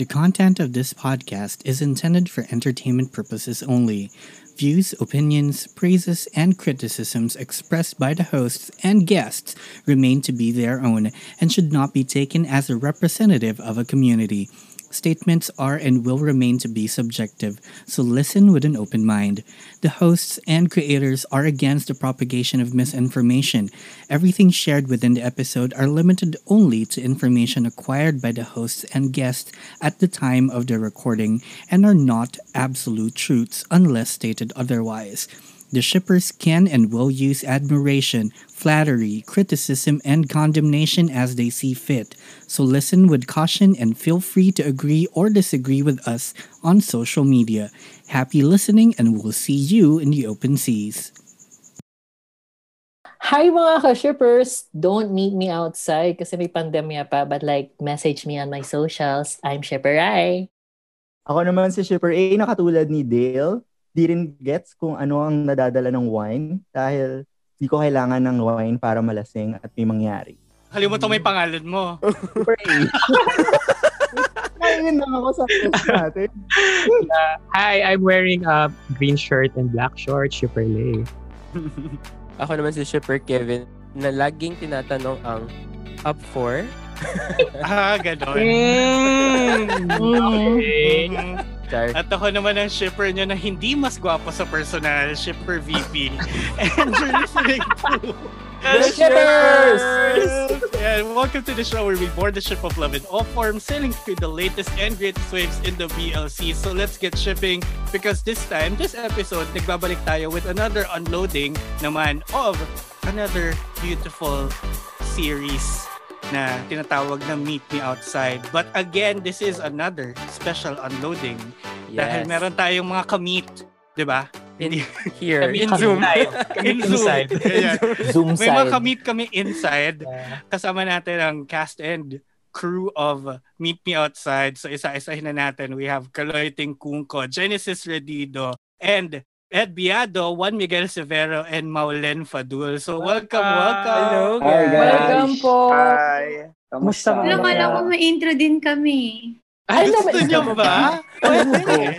The content of this podcast is intended for entertainment purposes only. Views, opinions, praises, and criticisms expressed by the hosts and guests remain to be their own and should not be taken as a representative of a community. Statements are and will remain to be subjective, so listen with an open mind. The hosts and creators are against the propagation of misinformation. Everything shared within the episode are limited only to information acquired by the hosts and guests at the time of the recording and are not absolute truths unless stated otherwise. The shippers can and will use admiration, flattery, criticism, and condemnation as they see fit. So listen with caution and feel free to agree or disagree with us on social media. Happy listening and we'll see you in the open seas. Hi mga ka-shippers! Don't meet me outside kasi may pandemya pa but like message me on my socials. I'm Shipper I. Ako naman si Shipper A na katulad ni Dale. Di rin gets kung ano ang nadadala ng wine dahil di ko kailangan ng wine para malasing at may mangyari. Kalimutan mo yung pangalan mo. Ayun lang ako sa natin. Hi, I'm wearing a green shirt and black shorts, Shipper Lay. Ako naman si Shipper Kevin na laging tinatanong ang up for. ah, ganon. Okay. Mhm. Char. At ako naman ang shipper niya na hindi mas gwapo sa personal, shipper VP. And you're listening to The Shippers! And welcome to the show where we board the ship of love in all forms, sailing through the latest and greatest waves in the BLC. So let's get shipping because this time, this episode, nagbabalik tayo with another unloading naman of another beautiful series na tinatawag na Meet Me Outside. But again, this is another special unloading dahil Yes. meron tayong mga kamit, di ba? in here Kami in Zoom. In Zoom. inside. Ayan. Zoom May mga side. kamit kami inside. Kasama natin ang cast and crew of Meet Me Outside. So isa-isahin na natin. We have Kaloy Tingkungko, Genesis Redido, and Ed Biado, Juan Miguel Severo, and Maulen Fadul. So welcome, welcome. Hello, Hi, guys. guys. Welcome po! Hi. Kamusta mga- Alam kala ko may intro din kami. Ay, Ay, gusto niyo ba? Pwede.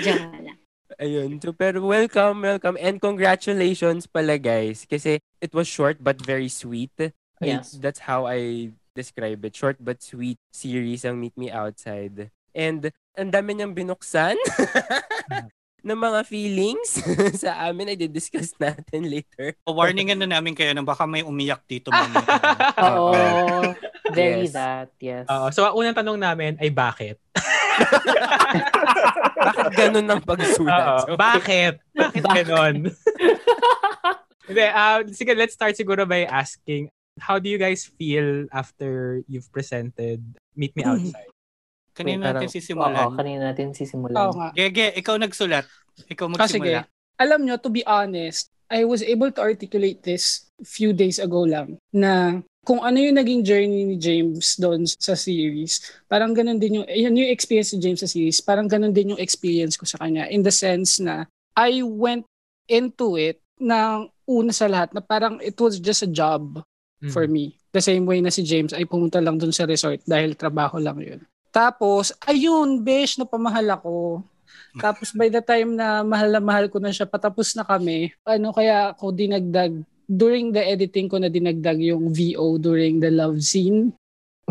Diyan lang. Ayun. So, pero welcome, welcome. And congratulations pala, guys. Kasi it was short but very sweet. I- Yes. that's how I describe it. Short but sweet series ang Meet Me Outside. And ang dami niyang binuksan ng mga feelings sa amin. I discuss natin later. Warningan na namin kayo na baka may umiyak dito. mamaya. Oo. Very Yes. that, yes. Oo, so, ang unang tanong namin ay bakit? Bakit ganun ang pagsulat? Oo, bakit? Bakit ganon? Hindi, uh, sige, let's start siguro by asking, how do you guys feel after you've presented Meet Me Outside? Kanina natin Parang- Oo, sisimulan. kanina natin sisimulan. Oo nga. Gege, ikaw nagsulat. Ikaw Ah, sige. magsimula. Alam nyo, to be honest, I was able to articulate this few days ago lang na kung ano yung naging journey ni James doon sa series, parang ganun din yung, yun yung experience ni James sa series, parang ganun din yung experience ko sa kanya in the sense na I went into it na una sa lahat na parang it was just a job Mm. for me. The same way na si James ay pumunta lang dun sa resort dahil trabaho lang yun. Tapos, ayun, besh, napamahal ako. Tapos by the time na mahal na mahal ko na siya, patapos na kami, ano kaya ako dinagdag, during the editing ko na dinagdag yung VO during the love scene.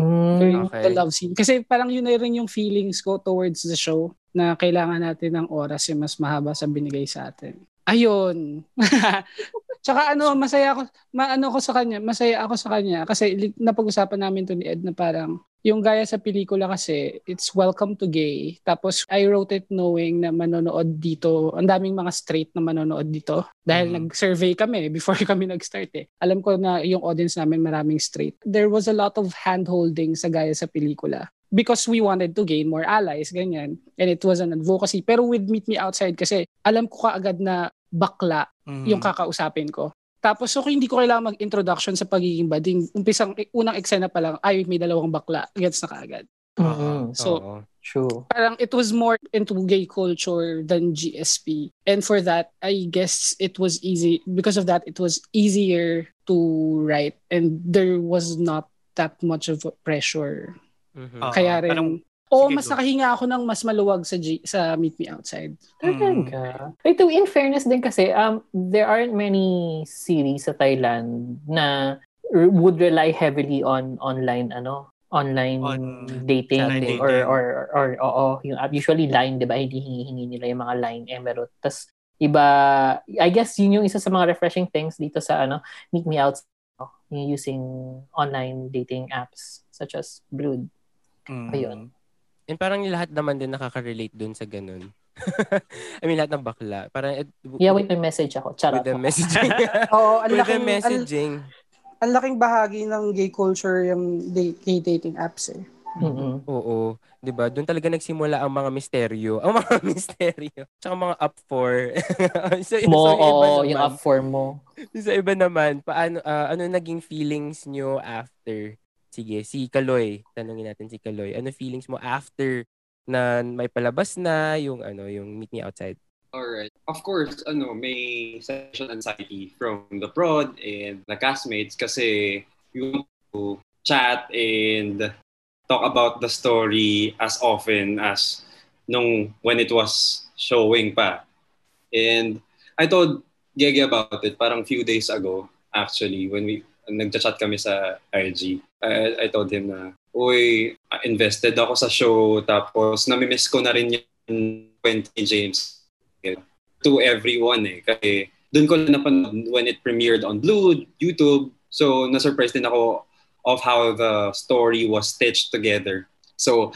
Mm, During Okay. the love scene. Kasi parang yun na rin yung feelings ko towards the show na kailangan natin ng oras yung mas mahaba sa binigay sa atin. Ayun. Tsaka ano, masaya ako, maano ko sa kanya, masaya ako sa kanya kasi napag-usapan namin to ni Ed na parang yung gaya sa pelikula kasi, it's welcome to gay. Tapos I wrote it knowing na manonood dito, ang daming mga straight na manonood dito. Dahil Mhm. nag-survey kami before kami nag-start eh. Alam ko na yung audience namin maraming straight. There was a lot of hand-holding sa gaya sa pelikula because we wanted to gain more allies, ganyan. And it was an advocacy. Pero with Meet Me Outside kasi alam ko kaagad na bakla Mhm. yung kakausapin ko. Tapos so hindi ko kailangan mag-introduction sa pagiging bading. Umpisang unang eksena pa lang, ay may dalawang bakla. Gets na kaagad. mm, So Oo. true. parang it was more into gay culture than GSP. And for that, I guess it was easy. Because of that, it was easier to write. And there was not that much of a pressure Mhm. Oo, Kaya rin, parang- o sige, mas nakahinga ako ng mas maluwag sa G, sa Meet Me Outside. Talaga. Ito, in fairness din kasi, um, there aren't many series sa Thailand na r- would rely heavily on online, ano, online On dating, chatting. or, or, or, or, oo, yung app. Usually line, di ba? Hindi hingi-hingi nila yung mga line emerald. Tapos, iba, I guess yun yung isa sa mga refreshing things dito sa, ano, Meet Me Out, no? yung using online dating apps such as Brood. Mm. Ayun. And parang lahat naman din nakaka-relate dun sa ganun. I mean, lahat ng bakla. Parang, eh, Yeah, wait, may message ako. Charot. with the messaging. Oo, ang with the laking, ang, messaging. ang laking bahagi ng gay culture yung date, gay dating apps eh. Mm-mm. Oo. 'Di ba? Doon talaga nagsimula ang mga misteryo. Ang mga misteryo. Tsaka mga up for. so, Mo, so, iba oo, naman, yung up for mo. Sa iba naman, paano, ah, ano naging feelings nyo after? Sige, si Kaloy. Tanungin natin si Kaloy. Ano feelings mo after na may palabas na yung ano yung Meet Me Outside? Alright. Of course, ano, may social anxiety from the prod and the castmates kasi you chat and talk about the story as often as nung when it was showing pa. And I told Gege about it parang few days ago actually when we nagchat kami sa IG. I, I told him na, uy, invested ako sa show tapos namimiss ko na rin yung 20 James to everyone eh. Kasi doon ko na napanood when it premiered on Blue, YouTube. So, na-surprise din ako of how the story was stitched together. So,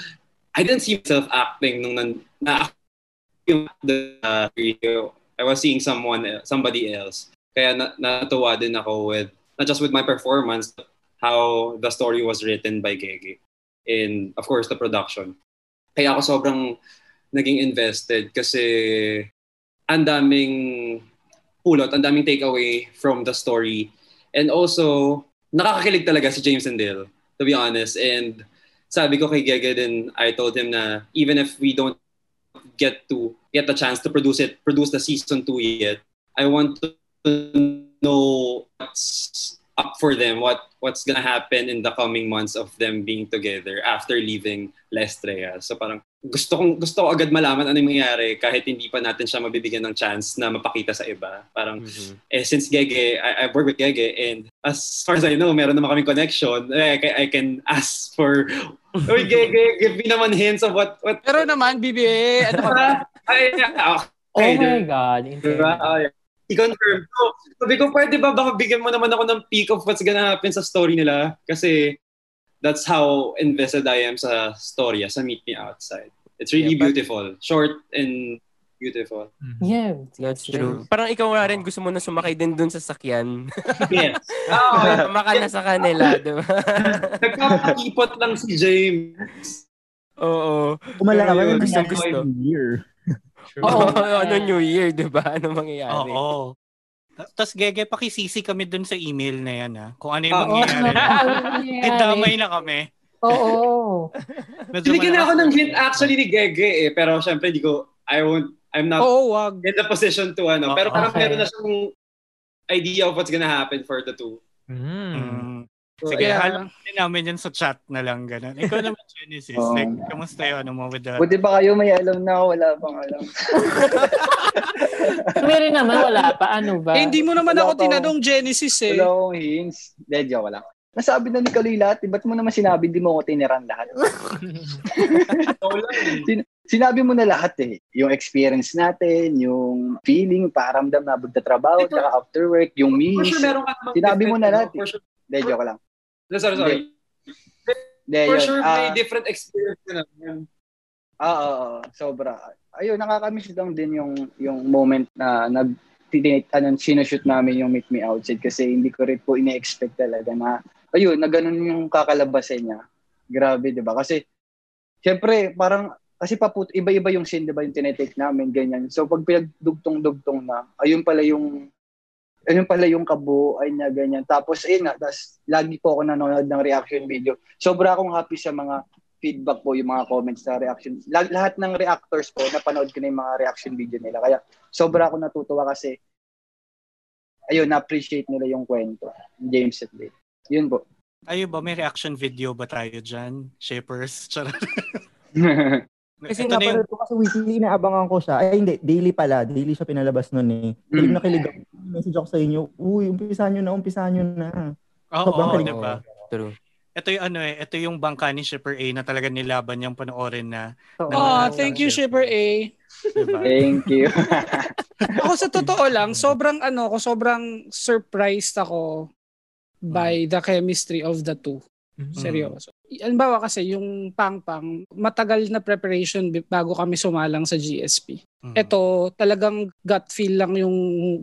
I didn't see myself acting nung nan, na the uh, video. I was seeing someone, somebody else. Kaya na, natuwa din ako with, not just with my performance, but how the story was written by Gege. And of course, the production. Kaya ako sobrang naging invested kasi ang daming pulot, ang daming takeaway from the story. And also, nakakakilig talaga si James and Dale, to be honest. And sabi ko kay Gege din, I told him na even if we don't get to get the chance to produce it, produce the season 2 yet, I want to know what's up for them, what what's gonna happen in the coming months of them being together after leaving Lestrea. So parang gusto kong gusto ko agad malaman ano yung mangyayari kahit hindi pa natin siya mabibigyan ng chance na mapakita sa iba. Parang Mhm. eh since Gege, I, I've worked with Gege and as far as I know, meron naman kaming connection. Eh, I, can- I can ask for Uy, Gege, give me naman hints of what what Pero naman, BBA, ano ka ba? Ay, ah, Oh okay, my God. Diba? Ah, yeah. I-confirm. So, sabi ko, pwede ba baka bigyan mo naman ako ng peek of what's gonna happen sa story nila? Kasi that's how invested I am sa story, sa Meet Me Outside. It's really Yeah, but- beautiful. Short and beautiful. Yeah. That's true. Parang ikaw nga rin gusto mo na sumakay din dun sa sakyan. Yes. Oh, maka na sa kanila, di ba? Nagpapakipot lang si James. Oo. Kung malaman Ayun, yung gusto- gusto. Year. Oo. ano New Year, di ba? Ano mangyayari? Oo. Tapos Gege, pakisisi kami dun sa email na yan ha. Kung ano yung Oo. mangyayari. Eh, damay na kami. Oo. Medyo Binigyan na ako ng hint actually ni Gege eh. Pero syempre, di ko, I won't, I'm not Oo, wag. in the position to ano. Pero Oo. parang Okay. meron na siyang idea of what's gonna happen for the two. Mm. Mm. So, Sige, Kaya- alam din namin yan sa chat na lang ganun. Ikaw naman, Genesis. Oo. Like, kamusta yung ano mo with the... Buti ba kayo may alam na ako, wala pang alam. Meron naman, wala pa. Ano ba? Eh, hindi mo naman Wala ako pa. tinanong Genesis eh. Wala akong hints. Hindi, joke lang. Nasabi na ni Kaloy lahat, eh. ba't mo naman sinabi di mo ako tiniran lahat? Sin- sinabi mo na lahat eh. Yung experience natin, yung feeling, paramdam na trabaho, for- tsaka after work, yung memes. sure, meron ka namang Sinabi mo na lahat eh. Hindi, joke lang. Sorry, sorry. Hindi, For yun. sure, Ah, may different experience ka naman. Ah, oo, oo, sobra. Ayun, nakakamiss lang din yung yung moment na nag ano sinushoot namin yung Meet Me Outside kasi hindi ko rin po ine-expect talaga na ayun, na ganun yung kakalabasin niya. Grabe, 'di ba? Kasi syempre parang kasi paput iba-iba yung scene 'di ba yung tinetake namin ganyan. So pag pinagdugtong-dugtong na, ayun pala yung ayun pala yung kabuuan niya ganyan. Tapos ayun nga, tas lagi po ako nanonood ng reaction video. Sobra akong happy sa mga feedback po, yung mga comments na reaction. Lag- lahat ng reactors po, napanood ko na yung mga reaction video nila. Kaya sobra ako natutuwa kasi ayun, na-appreciate nila yung kwento. James at Dale. Yun po. Ayo ba, may reaction video ba tayo dyan? Shapers? Charot. Kasi Ito na yung, napanood ko kasi weekly inaabangan ko siya. Ay hindi, daily pala. Daily siya pinalabas noon eh. Kilig na kilig ako. Message ako sa inyo, uy, umpisahan nyo na, umpisahan nyo na. oo, oh, kilig. di ba? True. Ito yung ano eh, ito yung bangka ni Shipper A na talaga nilaban niyang panoorin na. Oh, Naman- thank you, Shipper A. Diba? Thank you. Ako sa totoo lang, sobrang ano, ako sobrang surprised ako by the chemistry of the two. Seryoso. Halimbawa kasi yung pang-pang, matagal na preparation bi- bago kami sumalang sa GSP. Mm. Ito, talagang gut feel lang yung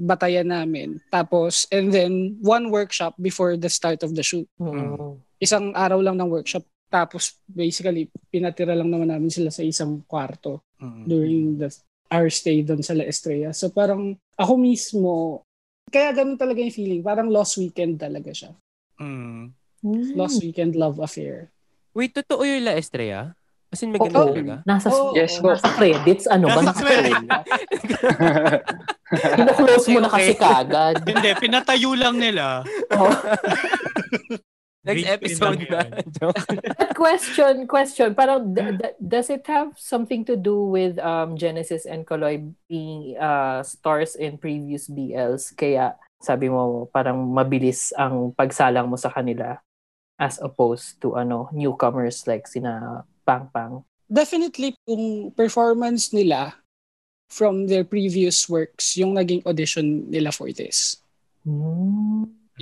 batayan namin. Tapos, and then, one workshop before the start of the shoot. Mm. Isang araw lang ng workshop. Tapos, basically, pinatira lang naman namin sila sa isang kwarto Mm. during the our stay doon sa La Estrella. So parang ako mismo, kaya ganun talaga yung feeling. Parang lost weekend talaga siya. Mm. Lost weekend love affair. Wait, totoo yung La Estrella? As in, may ganun talaga? Nasa, Oo. Yes po. nasa credits, ano ba? Nasa Kino-close mo na kasi kagad. Hindi, pinatayo lang nila. Oh. Next episode na. Question, question. Parang, d- d- does it have something to do with um, Genesis and Kaloy being uh, stars in previous BLs? Kaya, sabi mo, parang mabilis ang pagsalang mo sa kanila as opposed to ano newcomers like sina Pang Pang. Definitely, yung performance nila from their previous works, yung naging audition nila for this.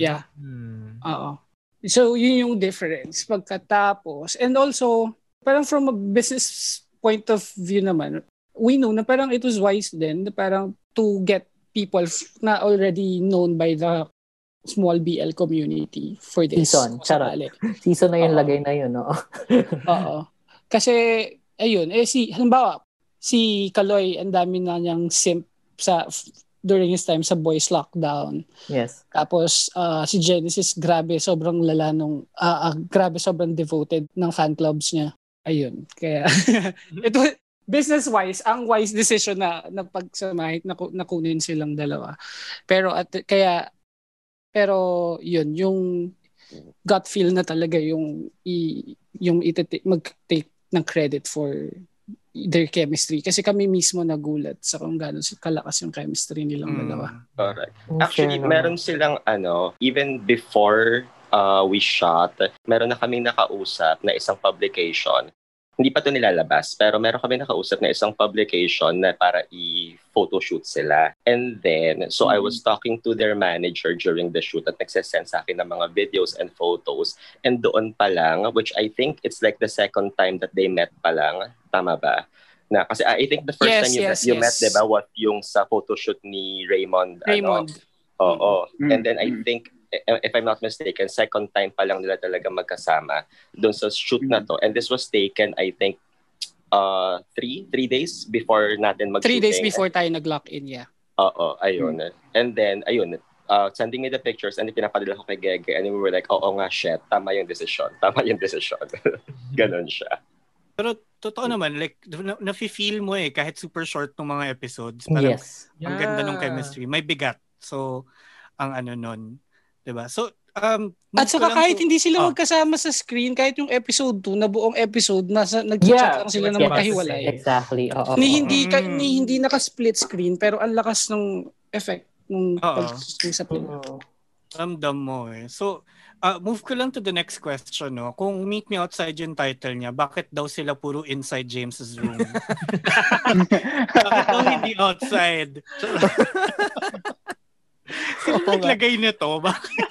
Yeah. Hmm. Oo. So, yun yung difference pagkatapos. And also, parang from a business point of view naman, we know na parang it was wise na parang to get people f- na already known by the small BL community for this. Season, charot. Season na yung Oo. lagay na yun, no? Oo. Kasi, ayun, eh si, halimbawa, si Kaloy, ang dami na niyang simp sa during his time sa boys lockdown. yes. Tapos ah, si Genesis, grabe, sobrang lala nung, ah, ah, grabe, sobrang devoted ng fan clubs niya. Ayun. Kaya, ito, business-wise, ang wise decision na, na pagsamahin, na, nakunin silang dalawa. Pero, at, kaya, pero, yun, yung gut feel na talaga yung, i, yung itati, mag-take ng credit for their chemistry. Kasi kami mismo nagulat sa kung gano'n kalakas yung chemistry nilang Mm. dalawa. Correct. Actually, meron silang ano, even before uh, we shot, meron na kaming nakausap na isang publication. Hindi pa to nilalabas, pero meron kami nakausap na isang publication na para i-photoshoot sila. And then, so I was talking to their manager during the shoot at nagsasend sa akin ng mga videos and photos. And doon pa lang, which I think it's like the second time that they met pa lang, tama ba? Na, kasi I think the first Yes, time you, yes, met, you met, yes. diba, what yung sa photoshoot ni Raymond. Raymond. Ano, Oo. Mm, And then I mm. think, if I'm not mistaken, second time pa lang nila talaga magkasama doon sa shoot na to. And this was taken, I think, uh, three, three days before natin mag Three days before tayo nag-lock in, yeah. Oo, ayun. And then, ayun, uh, sending me the pictures and pinapadala ko kay Gege and we were like, oo nga, shit, tama yung decision. Tama yung decision. Ganon siya. Pero totoo naman, like, na- nafe-feel mo eh, kahit super short ng mga episodes. Parang, Yes. Ang ganda ng chemistry. May bigat. So, ang ano nun. 'Di ba So, um, At saka kahit to- hindi sila Ah. magkasama sa screen, kahit yung episode 2 na buong episode, nasa, nag-chat Yeah. lang sila na Yes. magkahiwalay. Exactly. Oo. Ni hindi, ka, Mm. ni hindi naka-split screen, pero ang lakas ng effect nung Oo. pag-screen sa pin. Oo. ramdam mo eh. So, uh, move ko lang to the next question, no? Kung Meet Me Outside yung title niya, bakit daw sila puro inside James's room? bakit daw hindi outside? Sino naglagay nito? Bakit?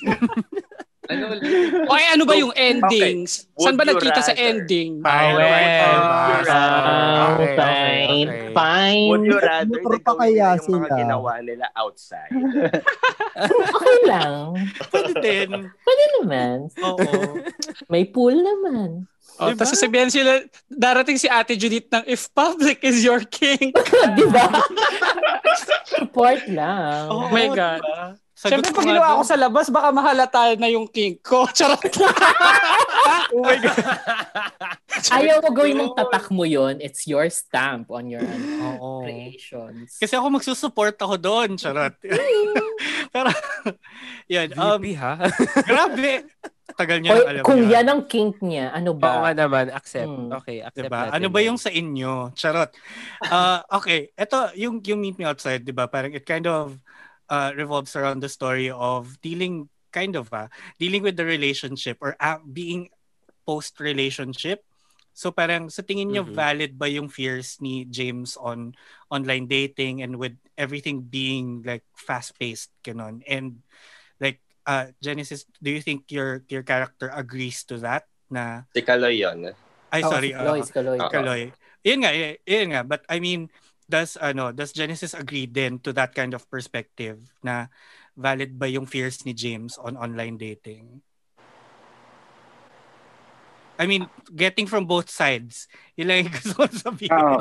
Ano, Okay, ano ba yung endings? Saan ba nagkita sa ending? Ah, well. Ah, Okay, okay, fine. okay. Fine. Would you rather Motor na pa kaya yung mga sila? ginawa nila outside? Okay lang. Pwede din. Pwede naman. Oo. May pool naman. Oh, Diba? Tapos sasabihan sila, darating si Ate Judith ng, if public is your king. Di ba? Support lang. Oo, my God. diba? Sagot Siyempre, pag ginawa ako sa labas, baka mahalata na yung king ko. Charot. Oh my God. Ayaw mo gawin ng tatak mo yon It's your stamp on your ano, Oo. creations. Kasi ako magsusupport ako doon, charot. Pero, yun. Um, VP ha? grabe. Tagal niya nang alam kung yan. yan ang kink niya, ano Oo ba? nga naman, accept. Hmm. Okay, accept Diba? natin Ano ba yan. yung sa inyo? Charot. Uh, okay, ito yung yung Meet Me Outside, 'di ba? Parang it kind of uh, revolves around the story of dealing kind of ah, dealing with the relationship or ah, being post relationship. So parang sa tingin niyo Mhm. valid ba yung fears ni James on online dating and with everything being like fast paced kanon and like uh Genesis do you think your your character agrees to that na Si Kaloy yun. ay Oh, sorry si Kaloy, uh, si Kaloy. Oo. Kaloy. Yun nga, y- yun nga. But I mean, does ano, does Genesis agree then to that kind of perspective na valid ba yung fears ni James on online dating? I mean, getting from both sides. Yun lang yung gusto ko sabihin. Oo.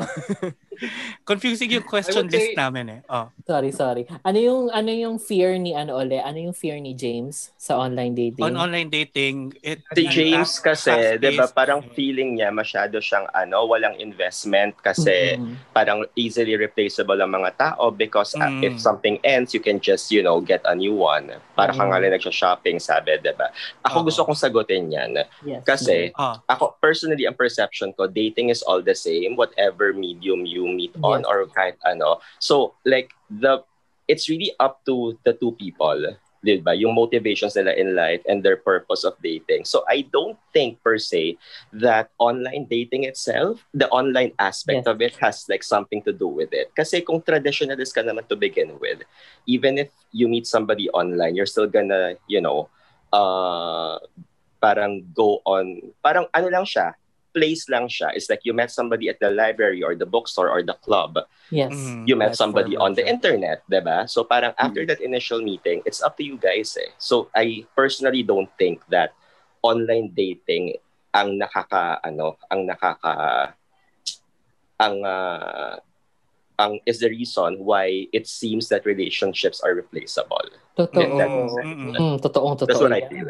Confusing yung question say- list namin eh. Oh. Sorry, sorry. Ano yung ano yung fear ni ano ule? Ano yung fear ni James sa online dating? On online dating, it Si James kasi, fast-paced. 'di ba, parang feeling niya masyado siyang ano, walang investment kasi Mm-mm. parang easily replaceable ang mga tao because uh, Mm. if something ends, you can just, you know, get a new one. Para Mm. kang nga nagsha-shopping, sabi, 'di ba? Ako Oo. gusto kong sagutin 'yan Yes. kasi Oh. ako personally ang perception ko dating is all the same whatever medium you meet on or kind ano. So like the it's really up to the two people di ba? Yung motivations nila in life and their purpose of dating. So i don't think per se that online dating itself the online aspect Yes. of it has like something to do with it. Kasi kung traditionalist ka naman to begin with even if you meet somebody online you're still gonna you know uh parang go on, parang ano lang siya, place lang siya. It's like you met somebody at the library or the bookstore or the club. Yes. Mm. You met Platform somebody on the internet, internet, 'di ba? So parang after that initial meeting, it's up to you guys eh. So I personally don't think that online dating ang nakaka ano, ang nakaka ang ah, ang is the reason why it seems that relationships are replaceable. Totoo. In that sense. Mm-mm. Mm, totoong totoo. That's what I feel.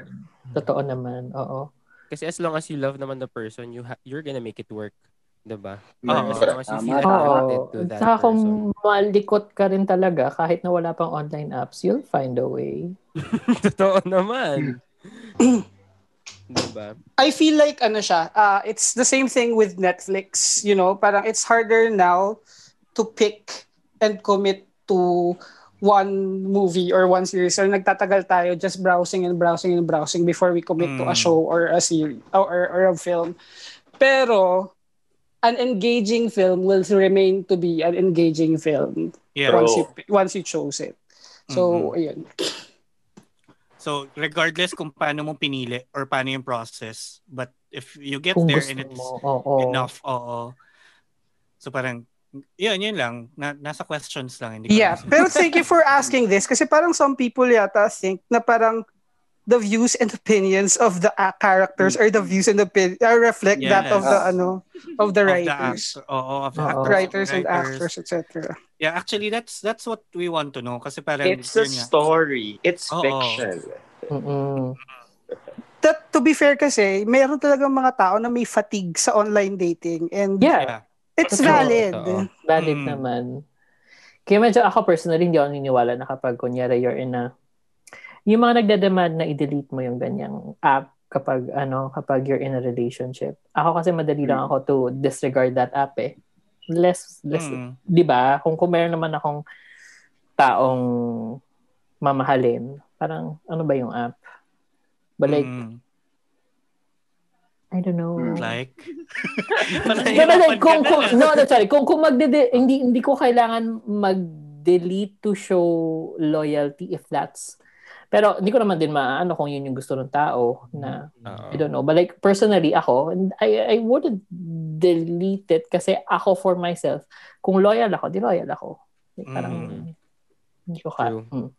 Totoo naman. Oo. Kasi as long as you love naman the person, you ha- you're gonna make it work. Diba? Oo. As long as you feel Tama. attracted to that Saka kung malikot ka rin talaga, kahit na wala pang online apps, you'll find a way. Totoo naman. diba? I feel like ano siya, uh, it's the same thing with Netflix, you know, parang it's harder now to pick and commit to one movie or one series or nagtatagal tayo just browsing and browsing and browsing before we commit to a Mm. show or a series or, or, or a film. Pero an engaging film will remain to be an engaging film Yeah. once you once you chose it. So, ayun. So regardless kung paano mo pinili or paano yung process, but if you get Kung there and it's mo. Enough, oo. So parang yun, yun lang. Na, nasa questions lang. Hindi ko Yeah, pero thank you for asking this kasi parang some people yata think na parang the views and opinions of the uh, characters or the views and opinions uh, reflect that of the Yes. ano of the Of the writers. actor, oo, of the Oo. actors, writers and writers. actors, etc. Yeah, actually, that's that's what we want to know. Kasi parang, It's a nga. story. It's Oo. fiction. Mm-mm. That, to be fair kasi, mayroon talagang mga tao na may fatigue sa online dating and Yeah. Yeah. It's Totoo, valid. totoo. Valid Mm. naman. Kaya medyo ako personally, hindi ako naniniwala na kapag kunyari you're in a, yung mga nagdademand na i-delete mo yung ganyang app kapag ano kapag you're in a relationship. Ako kasi madali lang ako to disregard that app eh. Less, less, Mm. di ba? Kung, kung meron naman akong taong mamahalin, parang ano ba yung app? But like, Mm. I don't know. Like? But like, kung, kung, no, no, sorry. Kung, kung magde hindi, hindi ko kailangan mag-delete to show loyalty if that's pero hindi ko naman din maano kung yun yung gusto ng tao na Oo. I don't know. But like personally ako, I I wouldn't delete it kasi ako for myself, kung loyal ako, di loyal ako. Like, parang Mm. hindi ko ka. Mm.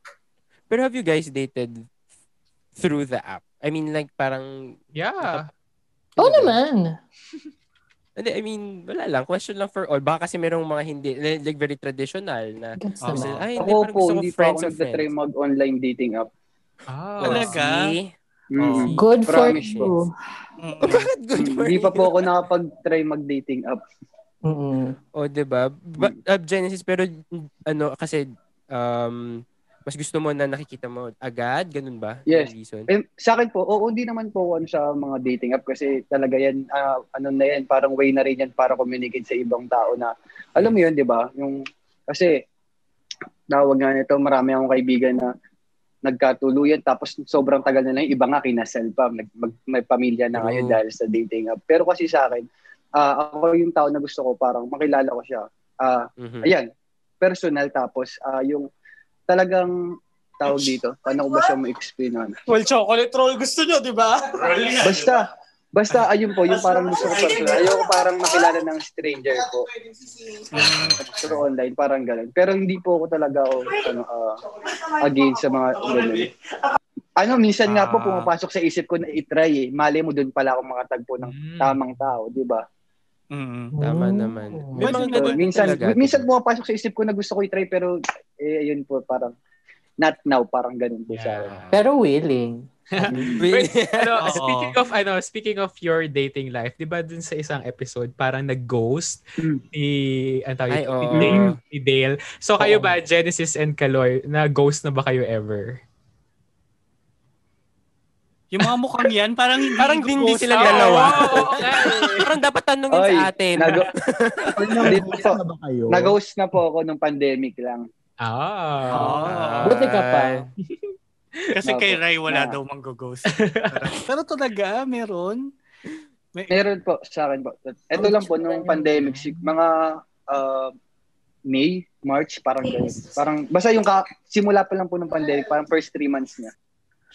Pero have you guys dated through the app? I mean, like, parang... Yeah. Oo naman. Hindi, I mean, wala lang. Question lang for all. Baka kasi merong mga hindi, like very traditional na, Gets gusto- naman. ay, hindi, Ako parang po, hindi pa friends ako of nagtatry mag-online dating app. Ah. Talaga? See? Mm. Good for Promise. you. Bakit good for Hindi pa po ako nakapag-try mag-dating app. Mm-mm. O, di ba? Ba- uh, Genesis, pero ano, kasi um, mas gusto mo na nakikita mo agad? Ganun ba? Yes. Reason? Eh, sa akin po, oo, hindi naman po ano sa mga dating app kasi talaga yan, ah, ano na yan, parang way na rin yan para communicate sa ibang tao na, alam mo yun, di ba? Yung, kasi, tawag nga nito, marami akong kaibigan na nagkatuluyan tapos sobrang tagal na lang, iba nga kinasal pa, nag, mag, may pamilya na ngayon dahil sa dating app. Pero kasi sa akin, ah, ako yung tao na gusto ko, parang makilala ko siya. Ah, Mhm. Ayan, personal tapos ah, yung talagang tawag dito, paano ko ba siya ma-explain ano? Well, chocolate roll gusto nyo, di ba? Basta, basta ayun po, yung parang gusto ko personal. Ayoko parang makilala ng stranger po. Pero online, parang ganun. Pero hindi po ako talaga ako, ano, ah, against sa mga ganun. Ano, minsan nga po Ah. pumapasok sa isip ko na itry eh. Mali mo doon pala ako makatagpo ng Mm. tamang tao, di ba? Mm. Tama naman. May mga ganun minsan, talaga. minsan pumapasok sa isip ko na gusto ko itry pero eh, ayun po, parang not now, parang ganun po sa akin. Yeah. Pero willing. Wait. ano, speaking of ano, speaking of your dating life, 'di ba dun sa isang episode parang nag-ghost Mm. ni ano tawag Ay, oo. ni, Dale, ni Dale. So kayo Oo. ba Genesis and Kaloy, na ghost na ba kayo ever? Yung mga mukhang yan, parang hindi Parang hindi sila dalawa. Eh. Parang dapat tanungin Oy, sa atin. nag- na ba kayo? Nag-host na po ako nung pandemic lang. Ah. Ah. Buti ka pa. Kasi Opo. kay Rai wala Na. daw mang-ghost. Pero talaga, meron. May, Meron po sa akin po. Ito lang po nung pandemic, mga uh, May, March, parang ganun. Parang, basta yung ka, simula pa lang po ng pandemic, parang first three months niya.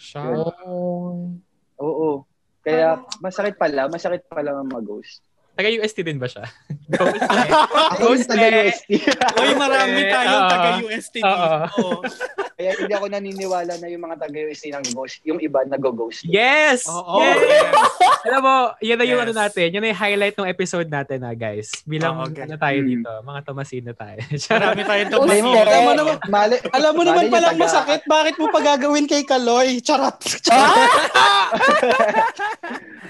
Siya. Oh. Oo. Kaya masakit pala, masakit pala ang mag-ghost. Taga-UST din ba siya? Ghost eh. Ako yung Ghost taga eh. UST. Uy, marami tayong oo. taga-UST dito. Kaya hindi ako naniniwala na yung mga taga UST nang ghost, yung iba nag-ghost. Yes! Oo. Yes! Alam mo, yan na yung Yes. ano natin, yan na yung highlight ng episode natin na guys. Bilang Oo, okay. ano tayo Mm. dito, mga Tomasino tayo. Marami tayong Uy, Alam mo, Correct. alam mo naman, mali, Alam mo naman yung palang taga- masakit, bakit mo pa gagawin kay Kaloy? Charot. Charot.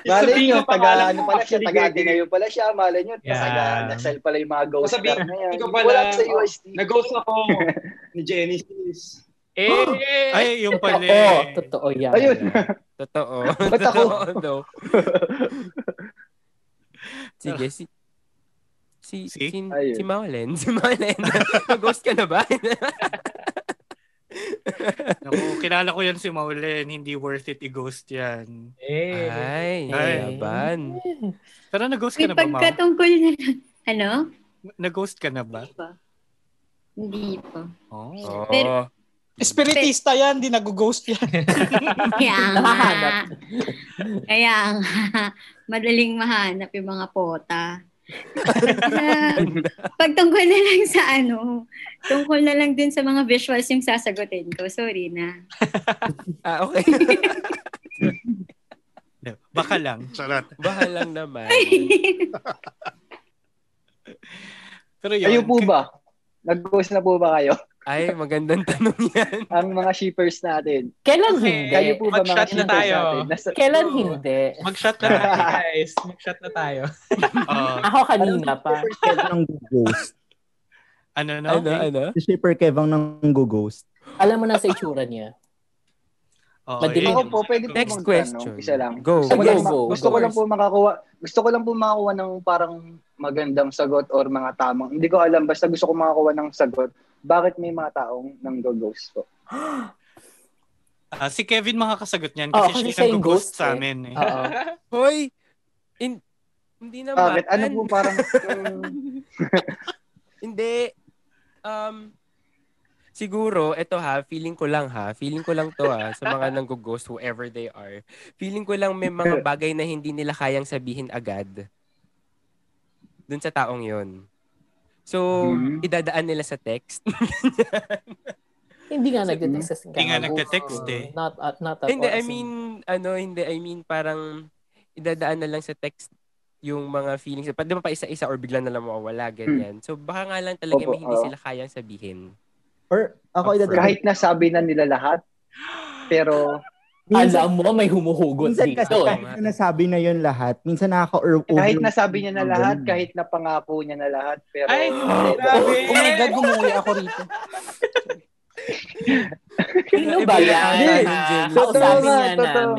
Mali Sabihin nyo, ko pa taga ano pala siya, actually, taga Gege. Ateneo pala siya, mali nyo, Yeah. taga Nasal pala yung mga ghost Sabi- na yan. ikaw pala, ko alam sa oh, UST. Nag-ghost ako ni Genesis. eh! Ay, yung pala. Oo, eh. totoo yan. Ayun. Totoo. Ba't ako? Daw. Sige, si... Si, Si? si, si Maulen. Si Maulen. Nag-ghost ka na ba? Naku, kilala ko yan si Maulen. Hindi worth it i-ghost yan. Eh. Ay, Ay. yaban. Pero nag-ghost May ka na ba, Mau? pagkatungkol na Ano? Nag-ghost ka na ba? Hindi pa. Hindi pa. Oh. Oo. Pero- Espiritista yan, di nag-ghost yan. Kaya nga. Kaya nga. Madaling mahanap yung mga pota. Pagtungkol na lang sa ano, tungkol na lang din sa mga visuals yung sasagutin ko. Sorry na. Ah, okay. Baka lang. Charot. Bahal lang naman. Pero yun. Kayo po ba? Nag-ghost na po ba kayo? Ay, magandang tanong yan. Ang mga shippers natin. Kailan hindi? Kayo po ba mga Mag-shot na shippers tayo. natin? Nasa, Kailan hindi? Mag-shot na tayo, guys. Mag-shot na tayo. Oo. Ako kanina pa. Ng ghost. ano, no? Ano, ano? Si Shipper Kev ang nang ghost. Alam mo na sa itsura niya. Oo, Madilim. yung- po, pwede po Next question. Isa lang. Go. Gusto ko, Go, lang, go, gusto go. ko lang po makakuha, gusto ko lang po makakuha ng parang magandang sagot or mga tamang. Hindi ko alam, basta gusto ko makakuha ng sagot. Bakit may mga taong nang ghost po? Ah, si Kevin makakasagot niyan kasi kasi siya yung ghost ghost sa eh. amin eh. Oo. Hoy! In, hindi naman. Bakit? Ano po parang... um, Hindi. Um, siguro, ito ha, feeling ko lang ha, feeling ko lang to ha, sa mga nang-ghost, whoever they are, feeling ko lang may mga bagay na hindi nila kayang sabihin agad dun sa taong yon. So, Mhm. idadaan nila sa text. Hindi nga nagte-text. Hindi nga nagte-text eh. Not, at not at hindi, all. I mean, ano, hindi, I mean, parang idadaan na lang sa text yung mga feelings. Pa, di ba pa isa-isa or bigla na lang mawawala, ganyan. So, baka nga lang talaga Opo, may hindi oo. sila kayang sabihin. Or ako idadagdag kahit nasabi na nila lahat, pero Minsan- Alam mo, may humuhugot Minsan dito. kasi kahit na nasabi na yun lahat, minsan nakaka-over. Kahit nasabi niya na lahat, kahit napangako niya na lahat, pero... Ay, grabe. Oh my God, gumuwi ako rito. Sino ba yan? Totoo nga, totoo.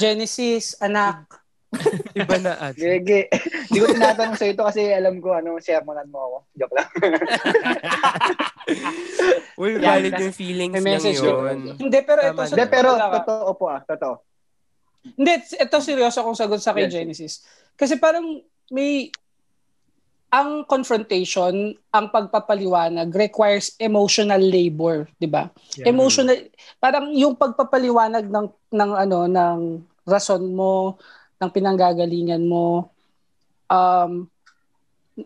Genesis, anak. Iba na at. Gege. Hindi ko tinatanong sa ito kasi alam ko ano, sermonan mo ako. Joke lang. Uy, Yan, valid yung feelings message yun. Hindi, pero ito, Tama Hindi, pero totoo po ah, totoo. Hindi, ito seryoso akong sagot sa kay Yes. Genesis. Kasi parang may ang confrontation, ang pagpapaliwanag requires emotional labor, 'di ba? Yeah. Emotional parang yung pagpapaliwanag ng ng ano ng rason mo, ng pinanggagalingan mo um